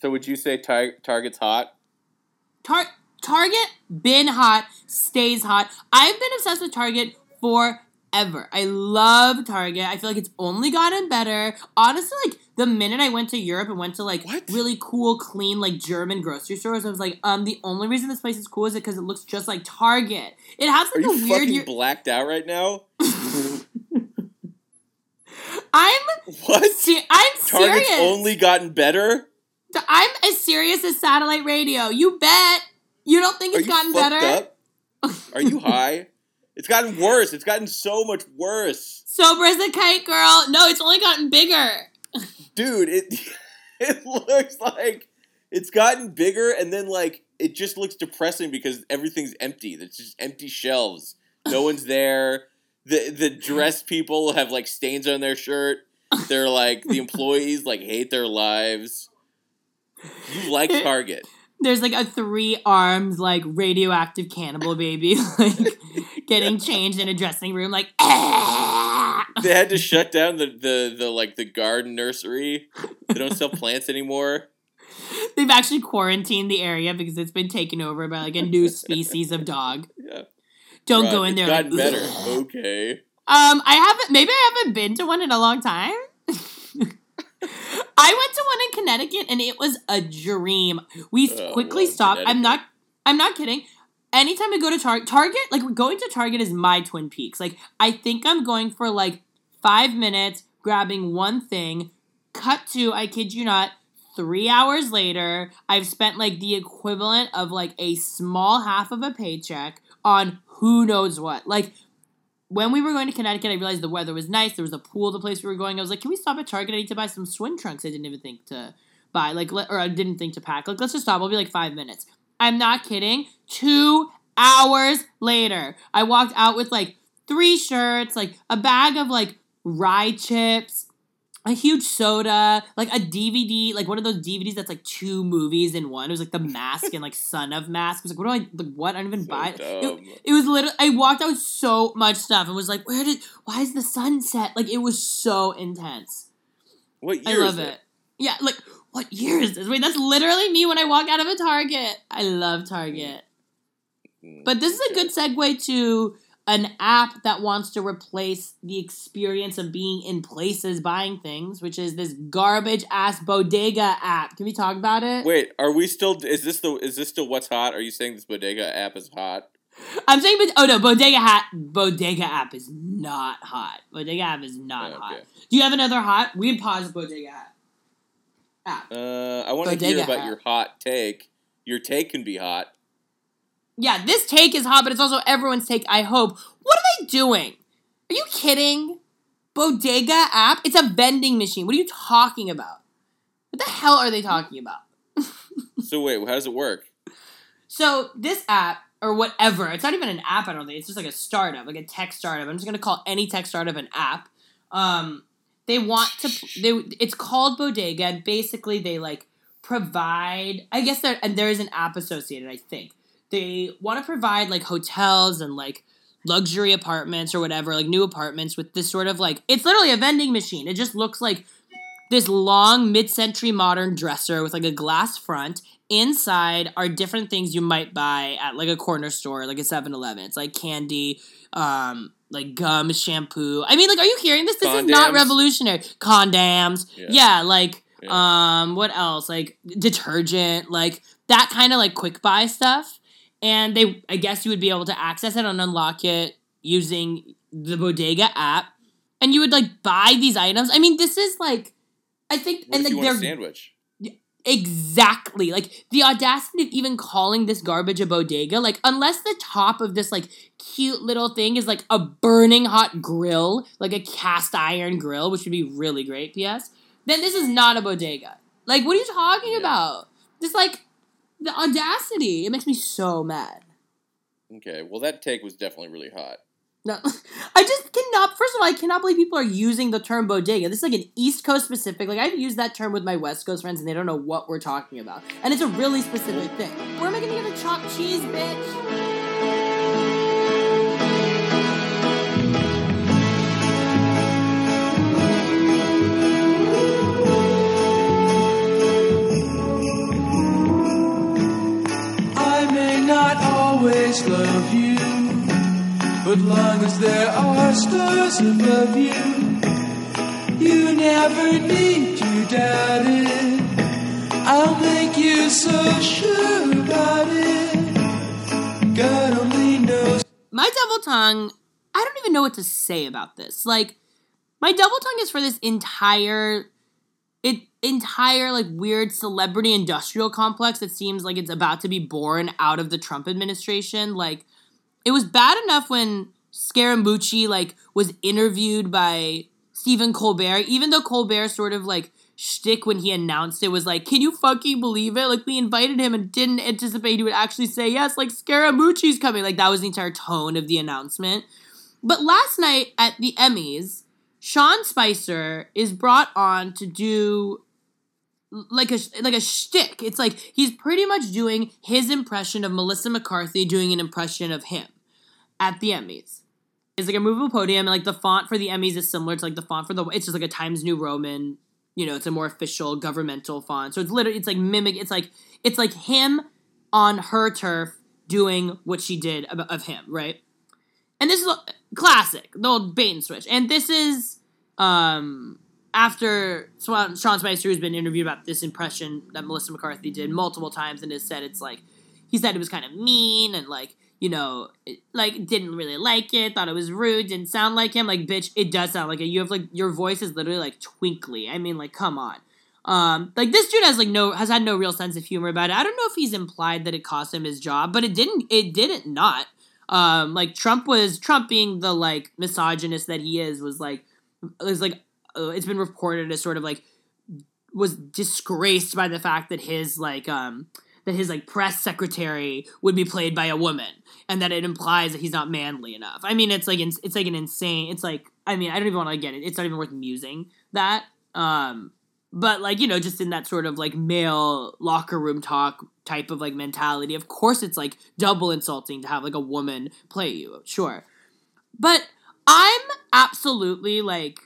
so would you say tar- Target's hot? Tar- Target been hot, stays hot. I've been obsessed with Target forever. I love Target. I feel like it's only gotten better. Honestly, like the minute I went to Europe and went to like What? really cool, clean, like German grocery stores, I was like, um, the only reason this place is cool is because it looks just like Target. It has Are like you a weird. fucking blacked out right now? I'm What? se- I'm Target's serious. only gotten better? I'm as serious as satellite radio. You bet. You don't think Are it's you gotten better? Are you high? It's gotten worse. It's gotten so much worse. Sober as a kite, girl. No, it's only gotten bigger. Dude, it it looks like it's gotten bigger and then like it just looks depressing because everything's empty. There's just empty shelves. No one's there. The the dressed people have like stains on their shirt. They're like the employees like hate their lives. You like Target. There's like a three arms like radioactive cannibal baby like getting changed in a dressing room like "Ah!" They had to shut down the, the, the like the garden nursery. They don't sell plants anymore. they've actually quarantined the area because it's been taken over by like a new species of dog. Yeah. Don't Right, go in there. like, gotten better. "Ugh." Okay. Um, I haven't. Maybe I haven't been to one in a long time. I went to one in Connecticut and it was a dream. We Oh, quickly well, stopped. I'm not. I'm not kidding. Anytime I go to Target, Target, like going to Target is my Twin Peaks. Like I think I'm going for like five minutes, grabbing one thing. Cut to, I kid you not, three hours later, I've spent like the equivalent of like a small half of a paycheck on who knows what. Like when we were going to Connecticut, I realized the weather was nice. There was a pool, the place we were going. I was like, can we stop at Target? I need to buy some swim trunks. I didn't even think to buy, like, or I didn't think to pack. Like, let's just stop. It'll be like five minutes. I'm not kidding. Two hours later, I walked out with like three shirts, like a bag of like rye chips, a huge soda, like a DVD, like one of those DVDs that's like two movies in one. It was like the mask and like Son of Mask. I was like, what do I like what? I don't even So buy it. it. It was literally I walked out with so much stuff and was like, where did why is the sunset? Like it was so intense. What I year love is it. Yeah, like what year is this? Wait, that's literally me when I walk out of a Target. I love Target. Mm, But this is a good segue to an app that wants to replace the experience of being in places buying things, which is this garbage ass bodega app. Can we talk about it? Wait, are we still? Is this the? Is this still what's hot? Are you saying this bodega app is hot? I'm saying, oh no, bodega hat, bodega app is not hot. Bodega app is not Oh, hot. Do you have another hot? We pause bodega app. app. Uh, I want to hear about app. your hot take. Your take can be hot. Yeah, this take is hot, but it's also everyone's take. I hope. What are they doing? Are you kidding? Bodega app? It's a vending machine. What are you talking about? What the hell are they talking about? So wait, how does it work? So this app or whatever, it's not even an app. I don't think it's just like a startup, like a tech startup. I'm just gonna call any tech startup an app. Um, they want to. They it's called Bodega, and basically they like provide. I guess there and there is an app associated. I think they want to provide like hotels and like luxury apartments or whatever, like new apartments with this sort of like it's literally a vending machine. It just looks like this long mid-century modern dresser with like a glass front. Inside are different things you might buy at like a corner store like a 7-eleven it's like candy um like gum shampoo. I mean like are you hearing this? This is not revolutionary. Condoms. Yeah. yeah, like Yeah. um what else? Like detergent like that kind of like quick buy stuff and they i guess you would be able to access it and unlock it using the bodega app and you would like buy these items i mean this is like i think What and like they're sandwich? Exactly. Like the audacity of even calling this garbage a bodega, like unless the top of this like cute little thing is like a burning hot grill, like a cast iron grill, which would be really great, PS, then this is not a bodega. Like what are you talking Yeah. about? Just like the audacity. It makes me so mad. Okay, well that take was definitely really hot. No, I just cannot. First of all, I cannot believe people are using the term bodega. This is like an East Coast specific. Like I've used that term with my West Coast friends, and they don't know what we're talking about. And it's a really specific thing. Where am I gonna get the chopped cheese, bitch? Always love you, but long as there are stars above you, you never need to doubt it. I'll make you so sure about it. God only knows. My double tongue. I don't even know what to say about this. Like, my double tongue is for this entire, it entire like weird celebrity industrial complex that seems like it's about to be born out of the Trump administration. Like, it was bad enough when Scaramucci like was interviewed by Stephen Colbert, even though Colbert sort of like shtick when he announced it was like, "Can you fucking believe it?" Like we invited him and didn't anticipate he would actually say yes. Like Scaramucci's coming. Like that was the entire tone of the announcement. But last night at the Emmys, Sean Spicer is brought on to do like a like a shtick. It's like he's pretty much doing his impression of Melissa McCarthy doing an impression of him at the Emmys. It's like a movable podium, and like the font for the Emmys is similar to like the font for the. It's just like a Times New Roman. You know, it's a more official governmental font. So it's literally it's like mimic. It's like it's like him on her turf doing what she did of, of him, right? And this is classic, the old bait and switch. And this is um after Sean Spicer who's been interviewed about this impression that Melissa McCarthy did multiple times and has said it's like he said it was kind of mean and like you know it- like didn't really like it thought it was rude didn't sound like him. Like bitch it does sound like it. You have like your voice is literally like twinkly. I mean like come on. Um like this dude has like no has had no real sense of humor about it. I don't know if he's implied that it cost him his job but it didn't it didn't not. Um, like Trump was Trump being the like misogynist that he is was like was like uh, it's been reported as sort of like was disgraced by the fact that his like um that his like press secretary would be played by a woman and that it implies that he's not manly enough. I mean, it's like it's like an insane. It's like I mean, I don't even want to get it. It's not even worth musing that. Um, but like you know, just in that sort of like male locker room talk type of like mentality. Of course, it's like double insulting to have like a woman play you. Sure, but I'm absolutely like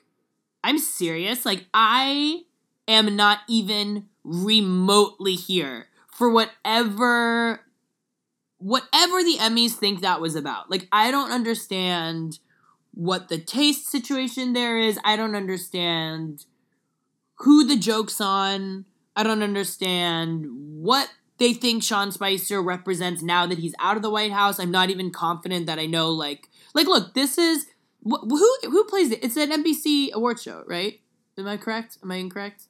I'm serious. Like I am not even remotely here for whatever whatever the Emmys think that was about. Like I don't understand what the taste situation there is. I don't understand who the joke's on. I don't understand what they think Sean Spicer represents now that he's out of the White House. I'm not even confident that I know like like look, this is wh- who who plays it? It's an NBC award show, right? Am I correct? Am I incorrect?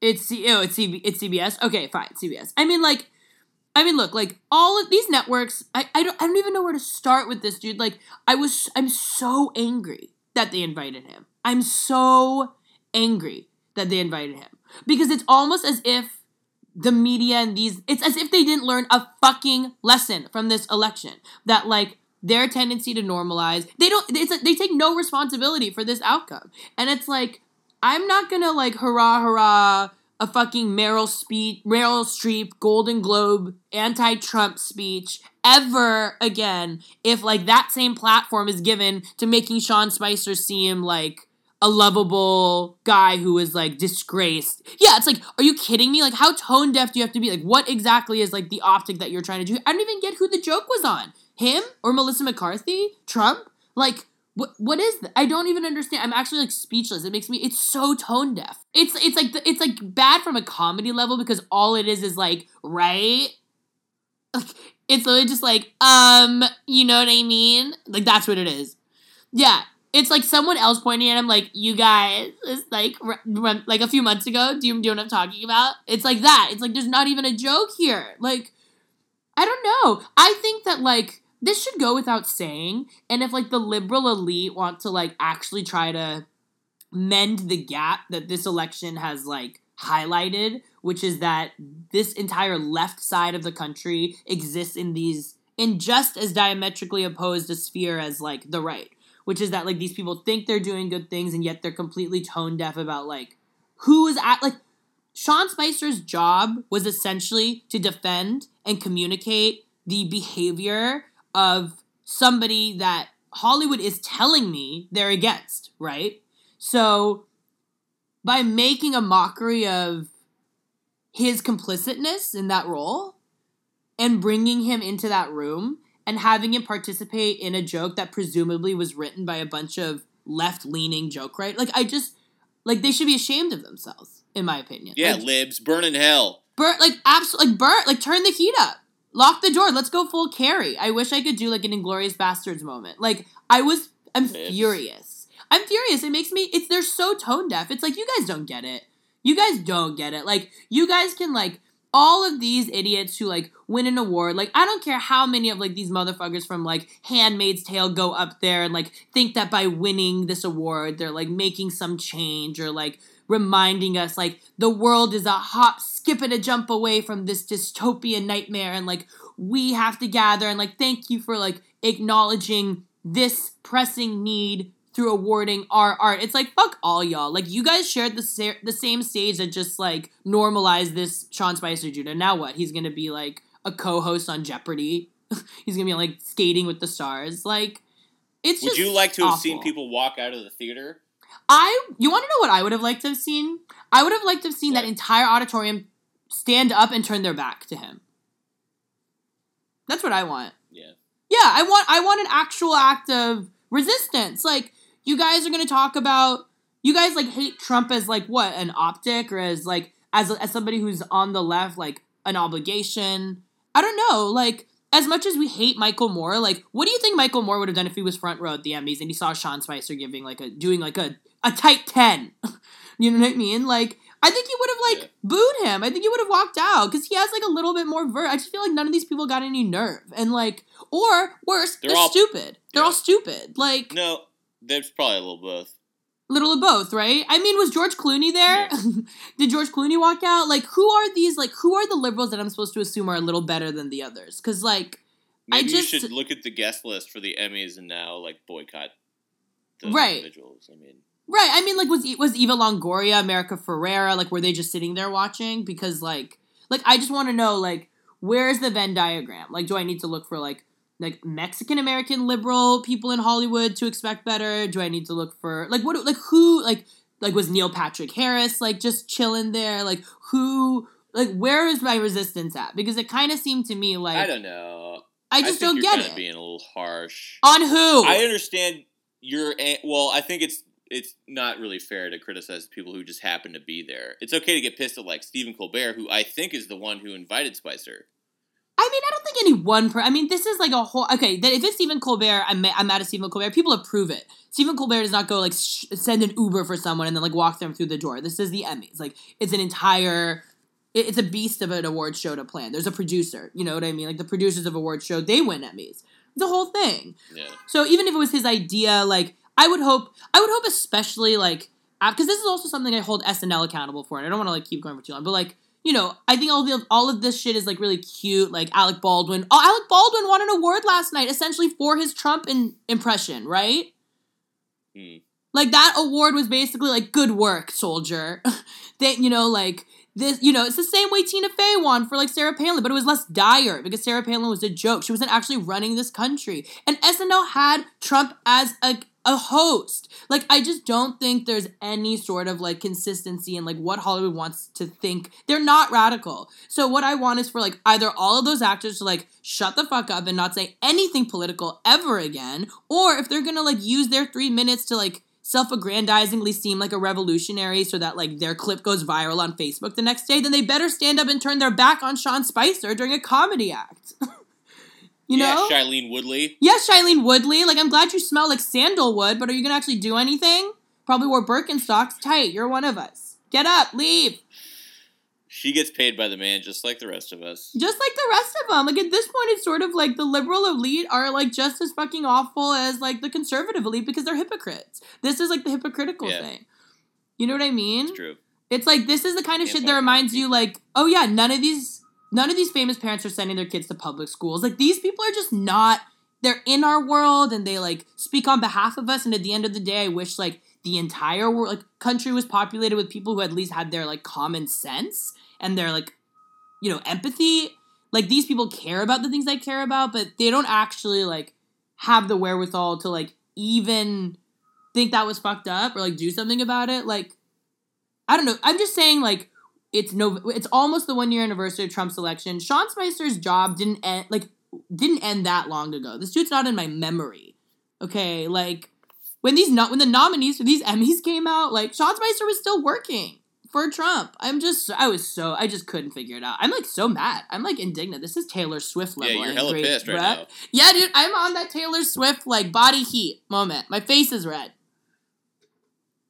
It's C- oh, it's CB- it's CBS. Okay, fine, CBS. I mean, like, I mean, look, like all of these networks. I, I don't I don't even know where to start with this, dude. Like, I was I'm so angry that they invited him. I'm so angry that they invited him because it's almost as if the media and these it's as if they didn't learn a fucking lesson from this election that like their tendency to normalize they don't it's they take no responsibility for this outcome and it's like i'm not gonna like hurrah hurrah a fucking meryl speech meryl streep golden globe anti-trump speech ever again if like that same platform is given to making sean spicer seem like a lovable guy who is like disgraced. Yeah, it's like, are you kidding me? Like, how tone deaf do you have to be? Like, what exactly is like the optic that you're trying to do? I don't even get who the joke was on. Him or Melissa McCarthy? Trump? Like, what what is? I don't even understand. I'm actually like speechless. It makes me. It's so tone deaf. It's it's like the, it's like bad from a comedy level because all it is is like right. Like it's literally just like um, you know what I mean? Like that's what it is. Yeah, it's like someone else pointing at him, like, "You guys," it's like like a few months ago. Do you, do you know what I'm talking about? It's like that. It's like there's not even a joke here. Like, I don't know. I think that like this should go without saying. And if like the liberal elite want to like actually try to mend the gap that this election has like highlighted, which is that this entire left side of the country exists in these in just as diametrically opposed a sphere as like the right which is that like these people think they're doing good things and yet they're completely tone deaf about like who is at like Sean Spicer's job was essentially to defend and communicate the behavior of somebody that Hollywood is telling me they're against, right? So by making a mockery of his complicitness in that role and bringing him into that room and having him participate in a joke that presumably was written by a bunch of left leaning joke right like I just like they should be ashamed of themselves in my opinion. Yeah, like, libs, burn in hell. burn like absolutely like burn like turn the heat up. Lock the door. Let's go full Carrie. I wish I could do like an Inglourious Basterds moment. Like I was I'm furious. I'm furious. It makes me it's they're so tone deaf. It's like you guys don't get it. You guys don't get it. Like you guys can like all of these idiots who like win an award, like I don't care how many of like these motherfuckers from like Handmaid's Tale go up there and like think that by winning this award they're like making some change or like reminding us like the world is a hop, skip, and a jump away from this dystopian nightmare and like we have to gather and like thank you for like acknowledging this pressing need through awarding our art. It's like fuck all y'all. Like you guys shared the sa- the same stage that just like normalized this Sean Spicer. And now what? He's gonna be like a co-host on Jeopardy. He's gonna be like skating with the stars. Like it's Would you like to have seen people walk out of the theater? I you want to know what I would have liked to have seen? I would have liked to have seen that entire auditorium stand up and turn their back to him. That's what I want. Yeah. Yeah, I want I want an actual act of resistance. Like you guys are going to talk about you guys like hate Trump as like what, an optic or as like as as somebody who's on the left like an obligation. I don't know, like as much as we hate Michael Moore, like what do you think Michael Moore would have done if he was front row at the Emmys and he saw Sean Spicer giving like a doing like a a tight 10? you know what I mean? Like I think he would have like Yeah. booed him. I think he would have walked out because he has like a little bit more ver. I just feel like none of these people got any nerve, and like, or worse, they're, They're all- stupid. They're Yeah. all stupid. Like No, there's probably a little both. little of both, right? I mean, was George Clooney there? Did George Clooney walk out? Like, who are these? Like, who are the liberals that I'm supposed to assume are a little better than the others? Because like, I Maybe just- you should look at the guest list for the Emmys and now like boycott those Right. individuals. I mean, right? I mean, like, was was Eva Longoria, America Ferrera? Like, were they just sitting there watching? Because like, like I just want to know like, where's the Venn diagram? Like, do I need to look for like like Mexican American liberal people in Hollywood to expect better? Do I need to look for like what like who like like was Neil Patrick Harris like just chilling there? Like who like where is my resistance at? Because it kind of seemed to me like I don't know. I just think don't get it. Being a little harsh. On who? I understand your well. I think it's it's not really fair to criticize people who just happen to be there. It's okay to get pissed at like Stephen Colbert, who I think is the one who invited Spicer. I mean, I don't think any one per. I mean, this is like a whole. Okay, that if it's Stephen Colbert, I'm, I'm mad at Stephen Colbert. People approve it. Stephen Colbert does not go like sh- send an Uber for someone and then like walk them through the door. This is the Emmys. Like it's an entire. it- It's a beast of an award show to plan. There's a producer. You know what I mean? Like the producers of award show, they win Emmys. The whole thing. Yeah, So even if it was his idea, like I would hope, I would hope especially like because this is also something I hold SNL accountable for, and I don't want to like keep going for too long, but like you know, I think all the all of this shit is like really cute. Like Alec Baldwin, oh Alec Baldwin won an award last night, essentially for his Trump in, impression, right? Hmm. Like that award was basically like good work, soldier. that you know, like this, you know, it's the same way Tina Fey won for like Sarah Palin, but it was less dire because Sarah Palin was a joke. She wasn't actually running this country, and SNL had Trump as a a host. Like I just don't think there's any sort of like consistency in like what Hollywood wants to think. They're not radical. So what I want is for like either all of those actors to like shut the fuck up and not say anything political ever again, or if they're gonna like use their three minutes to like self-aggrandizingly seem like a revolutionary so that like their clip goes viral on Facebook the next day, then they better stand up and turn their back on Sean Spicer during a comedy act. you yeah, know? Shailene Woodley. Yes, Shailene Woodley. Like, I'm glad you smell like sandalwood, but are you gonna actually do anything? Probably wore Birkenstocks. Tight. You're one of us. Get up. Leave. She gets paid by the man just like the rest of us. Just like the rest of them. Like at this point, it's sort of like the liberal elite are like just as fucking awful as like the conservative elite because they're hypocrites. This is like the hypocritical Yeah. thing. You know what I mean? It's true. It's like this is the kind of shit that reminds you like, oh yeah, none of these none of these famous parents are sending their kids to public schools. Like these people are just not they're in our world and they like speak on behalf of us and at the end of the day I wish like the entire world like country was populated with people who at least had their like common sense and their like you know empathy. Like these people care about the things I care about, but they don't actually like have the wherewithal to like even think that was fucked up or like do something about it. Like I don't know. I'm just saying, like, it's no, it's almost the one year anniversary of Trump's election. Sean Spicer's job didn't end, like, didn't end that long ago. This dude's not in my memory. Okay, like, when these not when the nominees for these Emmys came out, like, Sean Spicer was still working for Trump. I'm just, I was so, I just couldn't figure it out. I'm like so mad. I'm like indignant. This is Taylor Swift level. Yeah, you're hella angry, pissed right bruh. now. Yeah, dude, I'm on that Taylor Swift like body heat moment. My face is red.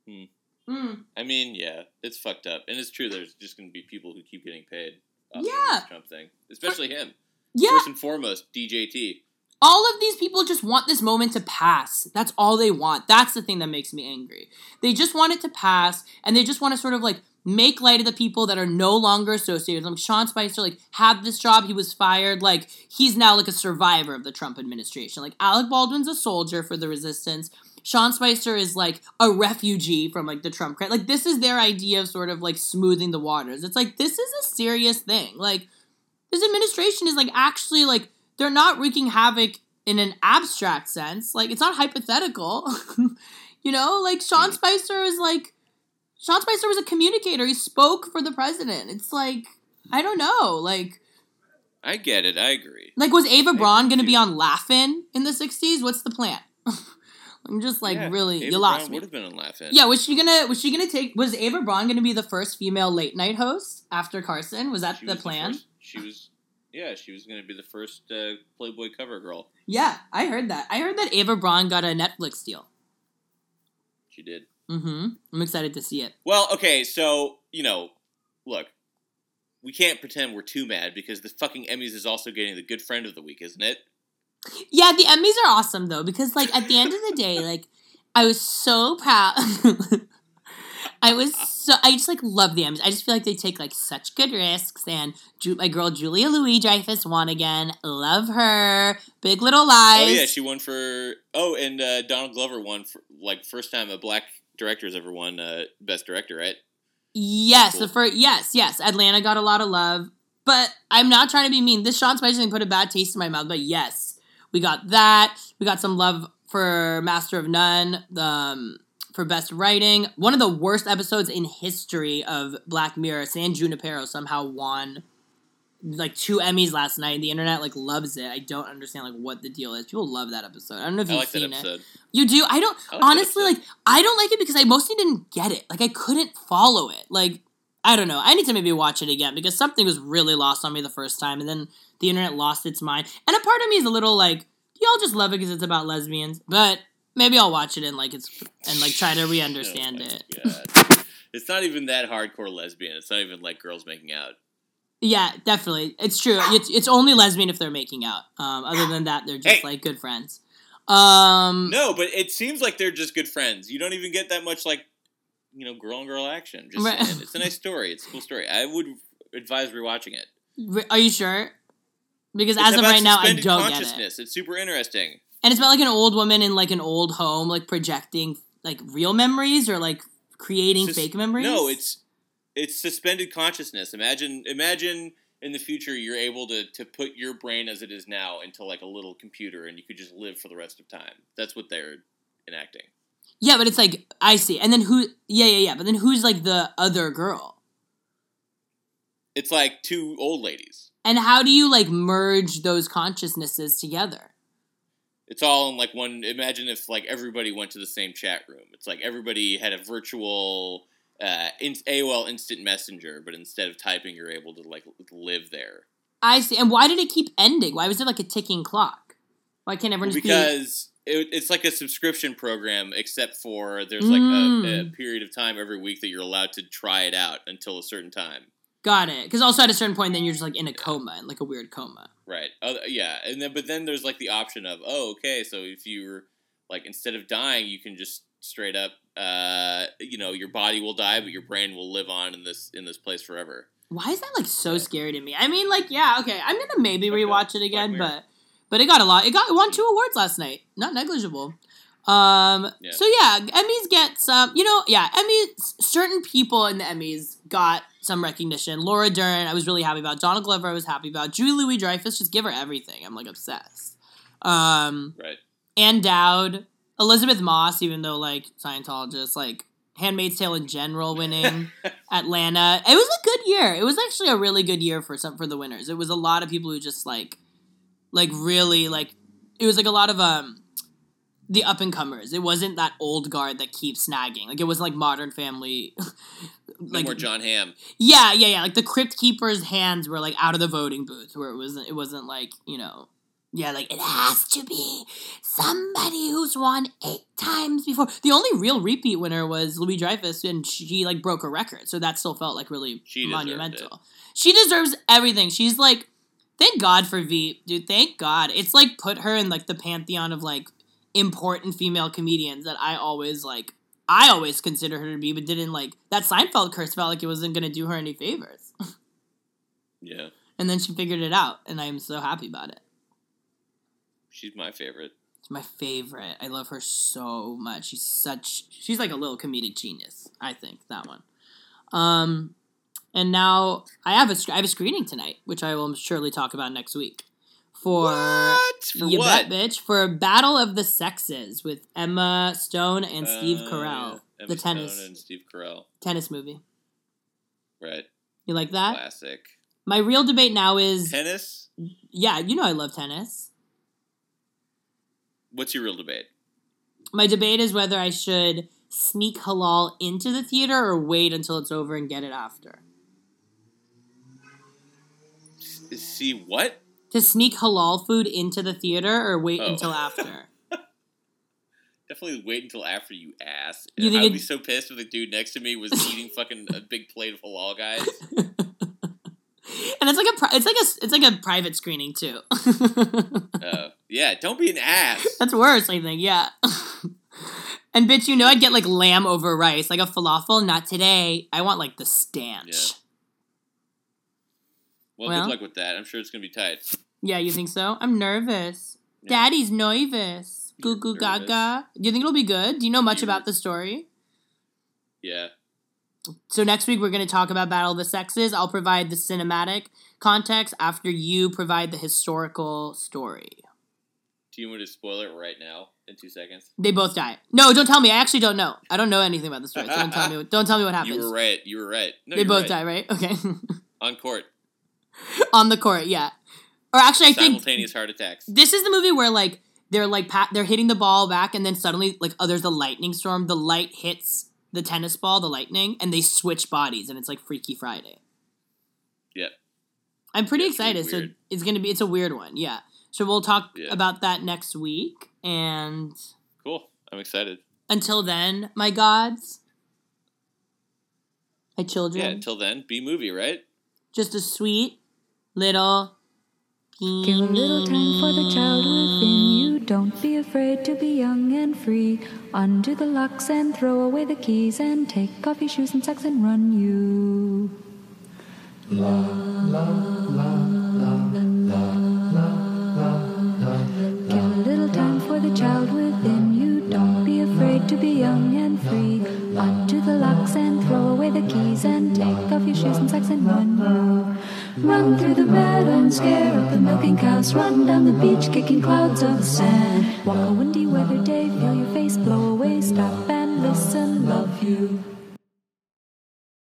Hmm. Mm. I mean, yeah, it's fucked up, and it's true. There's just going to be people who keep getting paid. Off of Yeah. Trump thing, especially him. Yeah, First and foremost, DJT. all of these people just want this moment to pass. That's all they want. That's the thing that makes me angry. They just want it to pass, and they just want to sort of like make light of the people that are no longer associated with them. Sean Spicer, like, had this job, he was fired. Like, he's now like a survivor of the Trump administration. Like, Alec Baldwin's a soldier for the resistance. Sean Spicer is like a refugee from like the Trump cra- like this is their idea of sort of like smoothing the waters. It's like this is a serious thing. Like this administration is like actually like they're not wreaking havoc in an abstract sense. Like it's not hypothetical. you know, like Sean Spicer is like Sean Spicer was a communicator. He spoke for the president. It's like I don't know. Like I get it. I agree. like was Ava Braun going to be on Laugh-In in the 60s? What's the plan? I'm just like Yeah, really Ava you lost Braun me. Would have been on Laugh-In. Yeah, was she gonna was she gonna take was Ava Braun gonna be the first female late night host after Carson? Was that She the was plan? first- she was. Yeah, she was going to be the first uh, Playboy cover girl. yeah, I heard that. I heard that Ava Braun got a Netflix deal. She did. Mm-hmm. I'm excited to see it. Well, okay, so you know, look, we can't pretend we're too mad because the fucking Emmys is also getting the good friend of the week, isn't it? Yeah, the Emmys are awesome though because like at the end of the day, like I was so proud. I was so I just like love the Emmys. I just feel like they take like such good risks. And Ju- my girl Julia Louis Dreyfus won again. Love her. Big Little Lies. Oh yeah, she won for. Oh, and uh, Donald Glover won for like first time a black director has ever won uh, best director, right? Yes, Cool. the first yes, yes. Atlanta got a lot of love, but I'm not trying to be mean. This Sean Spicer thing put a bad taste in my mouth, but yes, we got that. We got some love for Master of None, um, for best writing. One of the worst episodes in history of Black Mirror. San Junipero somehow won like two Emmys last night, and the internet like loves it. I don't understand like what the deal is. People love that episode. I don't know if I you've like seen it. You do? I don't I like honestly like I don't like it because I mostly didn't get it. Like I couldn't follow it. Like I don't know. I need to maybe watch it again because something was really lost on me the first time and then the internet lost its mind. And a part of me is a little like, y'all just love it because it's about lesbians. But maybe I'll watch it and like it's and like try to re-understand Oh it. God. It's not even that hardcore lesbian. It's not even like girls making out. Yeah, definitely. It's true. It's it's only lesbian if they're making out. Um other than that they're just Hey. like good friends. Um No, but it seems like they're just good friends. You don't even get that much like, you know, girl on girl action. Just Right. it's a nice story. It's a cool story. I would advise rewatching it. are you sure? Because It's as of right now I don't get it. It's super interesting. And it's about like an old woman in like an old home, like projecting like real memories or like creating Sus- fake memories. No, it's it's suspended consciousness. Imagine imagine in the future you're able to to put your brain as it is now into like a little computer and you could just live for the rest of time. That's what they're enacting. Yeah, but it's like I see. And then who? Yeah, yeah, yeah. But then who's like the other girl? It's like two old ladies. And how do you like merge those consciousnesses together? It's all in like one. Imagine if like everybody went to the same chat room. It's like everybody had a virtual uh, in- AOL Instant Messenger, but instead of typing, you're able to like live there. I see. And why did it keep ending? Why was there like a ticking clock? Why can't everyone just be? It, it's like a subscription program, except for there's like a, a Mm. period of time every week that you're allowed to try it out until a certain time. Got it. Because also at a certain point, then you're just like in a coma, in like a weird coma. Right. Uh, yeah, and then but then there's like the option of oh okay, so if you're like instead of dying, you can just straight up, uh, you know, your body will die, but your brain will live on in this in this place forever. Why is that like so scary to me? I mean, like, yeah, okay, I'm gonna maybe rewatch it again, but. But it got a lot. It got it won two awards last night, not negligible. Um, Yeah. so yeah, Emmys get some. You know, yeah, Emmys. Certain people in the Emmys got some recognition. Laura Dern, I was really happy about. Donald Glover, I was happy about. Julie Louis Dreyfus, just give her everything. I'm like obsessed. Um, Right. Ann Dowd, Elisabeth Moss, even though like Scientologist, like Handmaid's Tale in general winning, Atlanta. It was a good year. It was actually a really good year for some for the winners. It was a lot of people who just like like really like it was like a lot of um the up and comers. It wasn't that old guard that keeps snagging. Like it wasn't like Modern Family. No like more Jon Hamm. yeah, yeah, yeah. Like the crypt keeper's hands were like out of the voting booth, where it wasn't. It wasn't like you know. Yeah, like it has to be somebody who's won eight times before. The only real repeat winner was Louis Dreyfus, and she like broke a record, so that still felt like really She monumental. She deserves everything. She's like, thank God for Veep, dude. Thank God. It's like put her in like the pantheon of like important female comedians that I always like. I always consider her to be, but didn't like that Seinfeld curse felt like it wasn't gonna do her any favors. Yeah, And then she figured it out, and I am so happy about it. she's my favorite. It's my favorite. I love her so much. She's such she's like a little comedic genius, I think, that one. Um and now I have a I have a screening tonight, which I will surely talk about next week. For what? For you what? bet, bitch. For Battle of the Sexes with Emma Stone and Steve Uh, Carell. yeah. Emma The Stone tennis and Steve Carell. tennis movie. Right. You like that? Classic. My real debate now is Tennis. yeah, you know I love tennis. What's your real debate? My debate is whether I should sneak halal into the theater or wait until it's over and get it after. See what? To sneak halal food into the theater or wait Oh. until after. Definitely wait until after you ask. You think I would it- be so pissed if the dude next to me was eating fucking a big plate of halal guys. and it's like a pri- it's like a it's like a private screening too. Uh, yeah, don't be an ass. That's worse, I think. Yeah. and bitch, you know I'd get like lamb over rice, like a falafel. Not today. I want like the stanch. Yeah. Well, Well. good luck with that. I'm sure it's gonna be tight. Yeah, you think so? I'm nervous. Yeah. Daddy's nervous. Goo goo gaga. Do you think it'll be good? Do you know much You're- about the story? Yeah. So next week we're going to talk about Battle of the Sexes. I'll provide the cinematic context after you provide the historical story. Do you want to spoil it right now in two seconds? They both die. No, don't tell me. I actually don't know. I don't know anything about the story. So don't tell me. Don't tell me what happens. You were right. You were right. No, they both right. die, right? Okay. on court. On the court, yeah. Or actually, I think Simultaneous heart attacks. this is the movie where like they're like pa- they're hitting the ball back, and then suddenly like oh, there's a lightning storm. The light hits the tennis ball, the lightning, and they switch bodies, and it's like Freaky Friday. Yep. I'm pretty Yeah, it's excited. So it's gonna be it's a weird one, yeah. So we'll talk Yeah. about that next week, and Cool. I'm excited. until then, my gods, my children, Yeah. Until then, be movie, right? just a sweet little. Give a little time for the child within you. Don't be afraid to be young and free. Undo the locks and throw away the keys and take off your shoes and socks and run you. La la la la la la la la. Give a little time for the child within you. Don't be afraid to be young and free. Undo the locks and throw away the keys and take off your shoes and socks and run you. Run through the meadow and scare up the milking cows. Run down the beach kicking clouds of sand. Walk a windy weather day, feel your face blow away. Stop and listen, love you.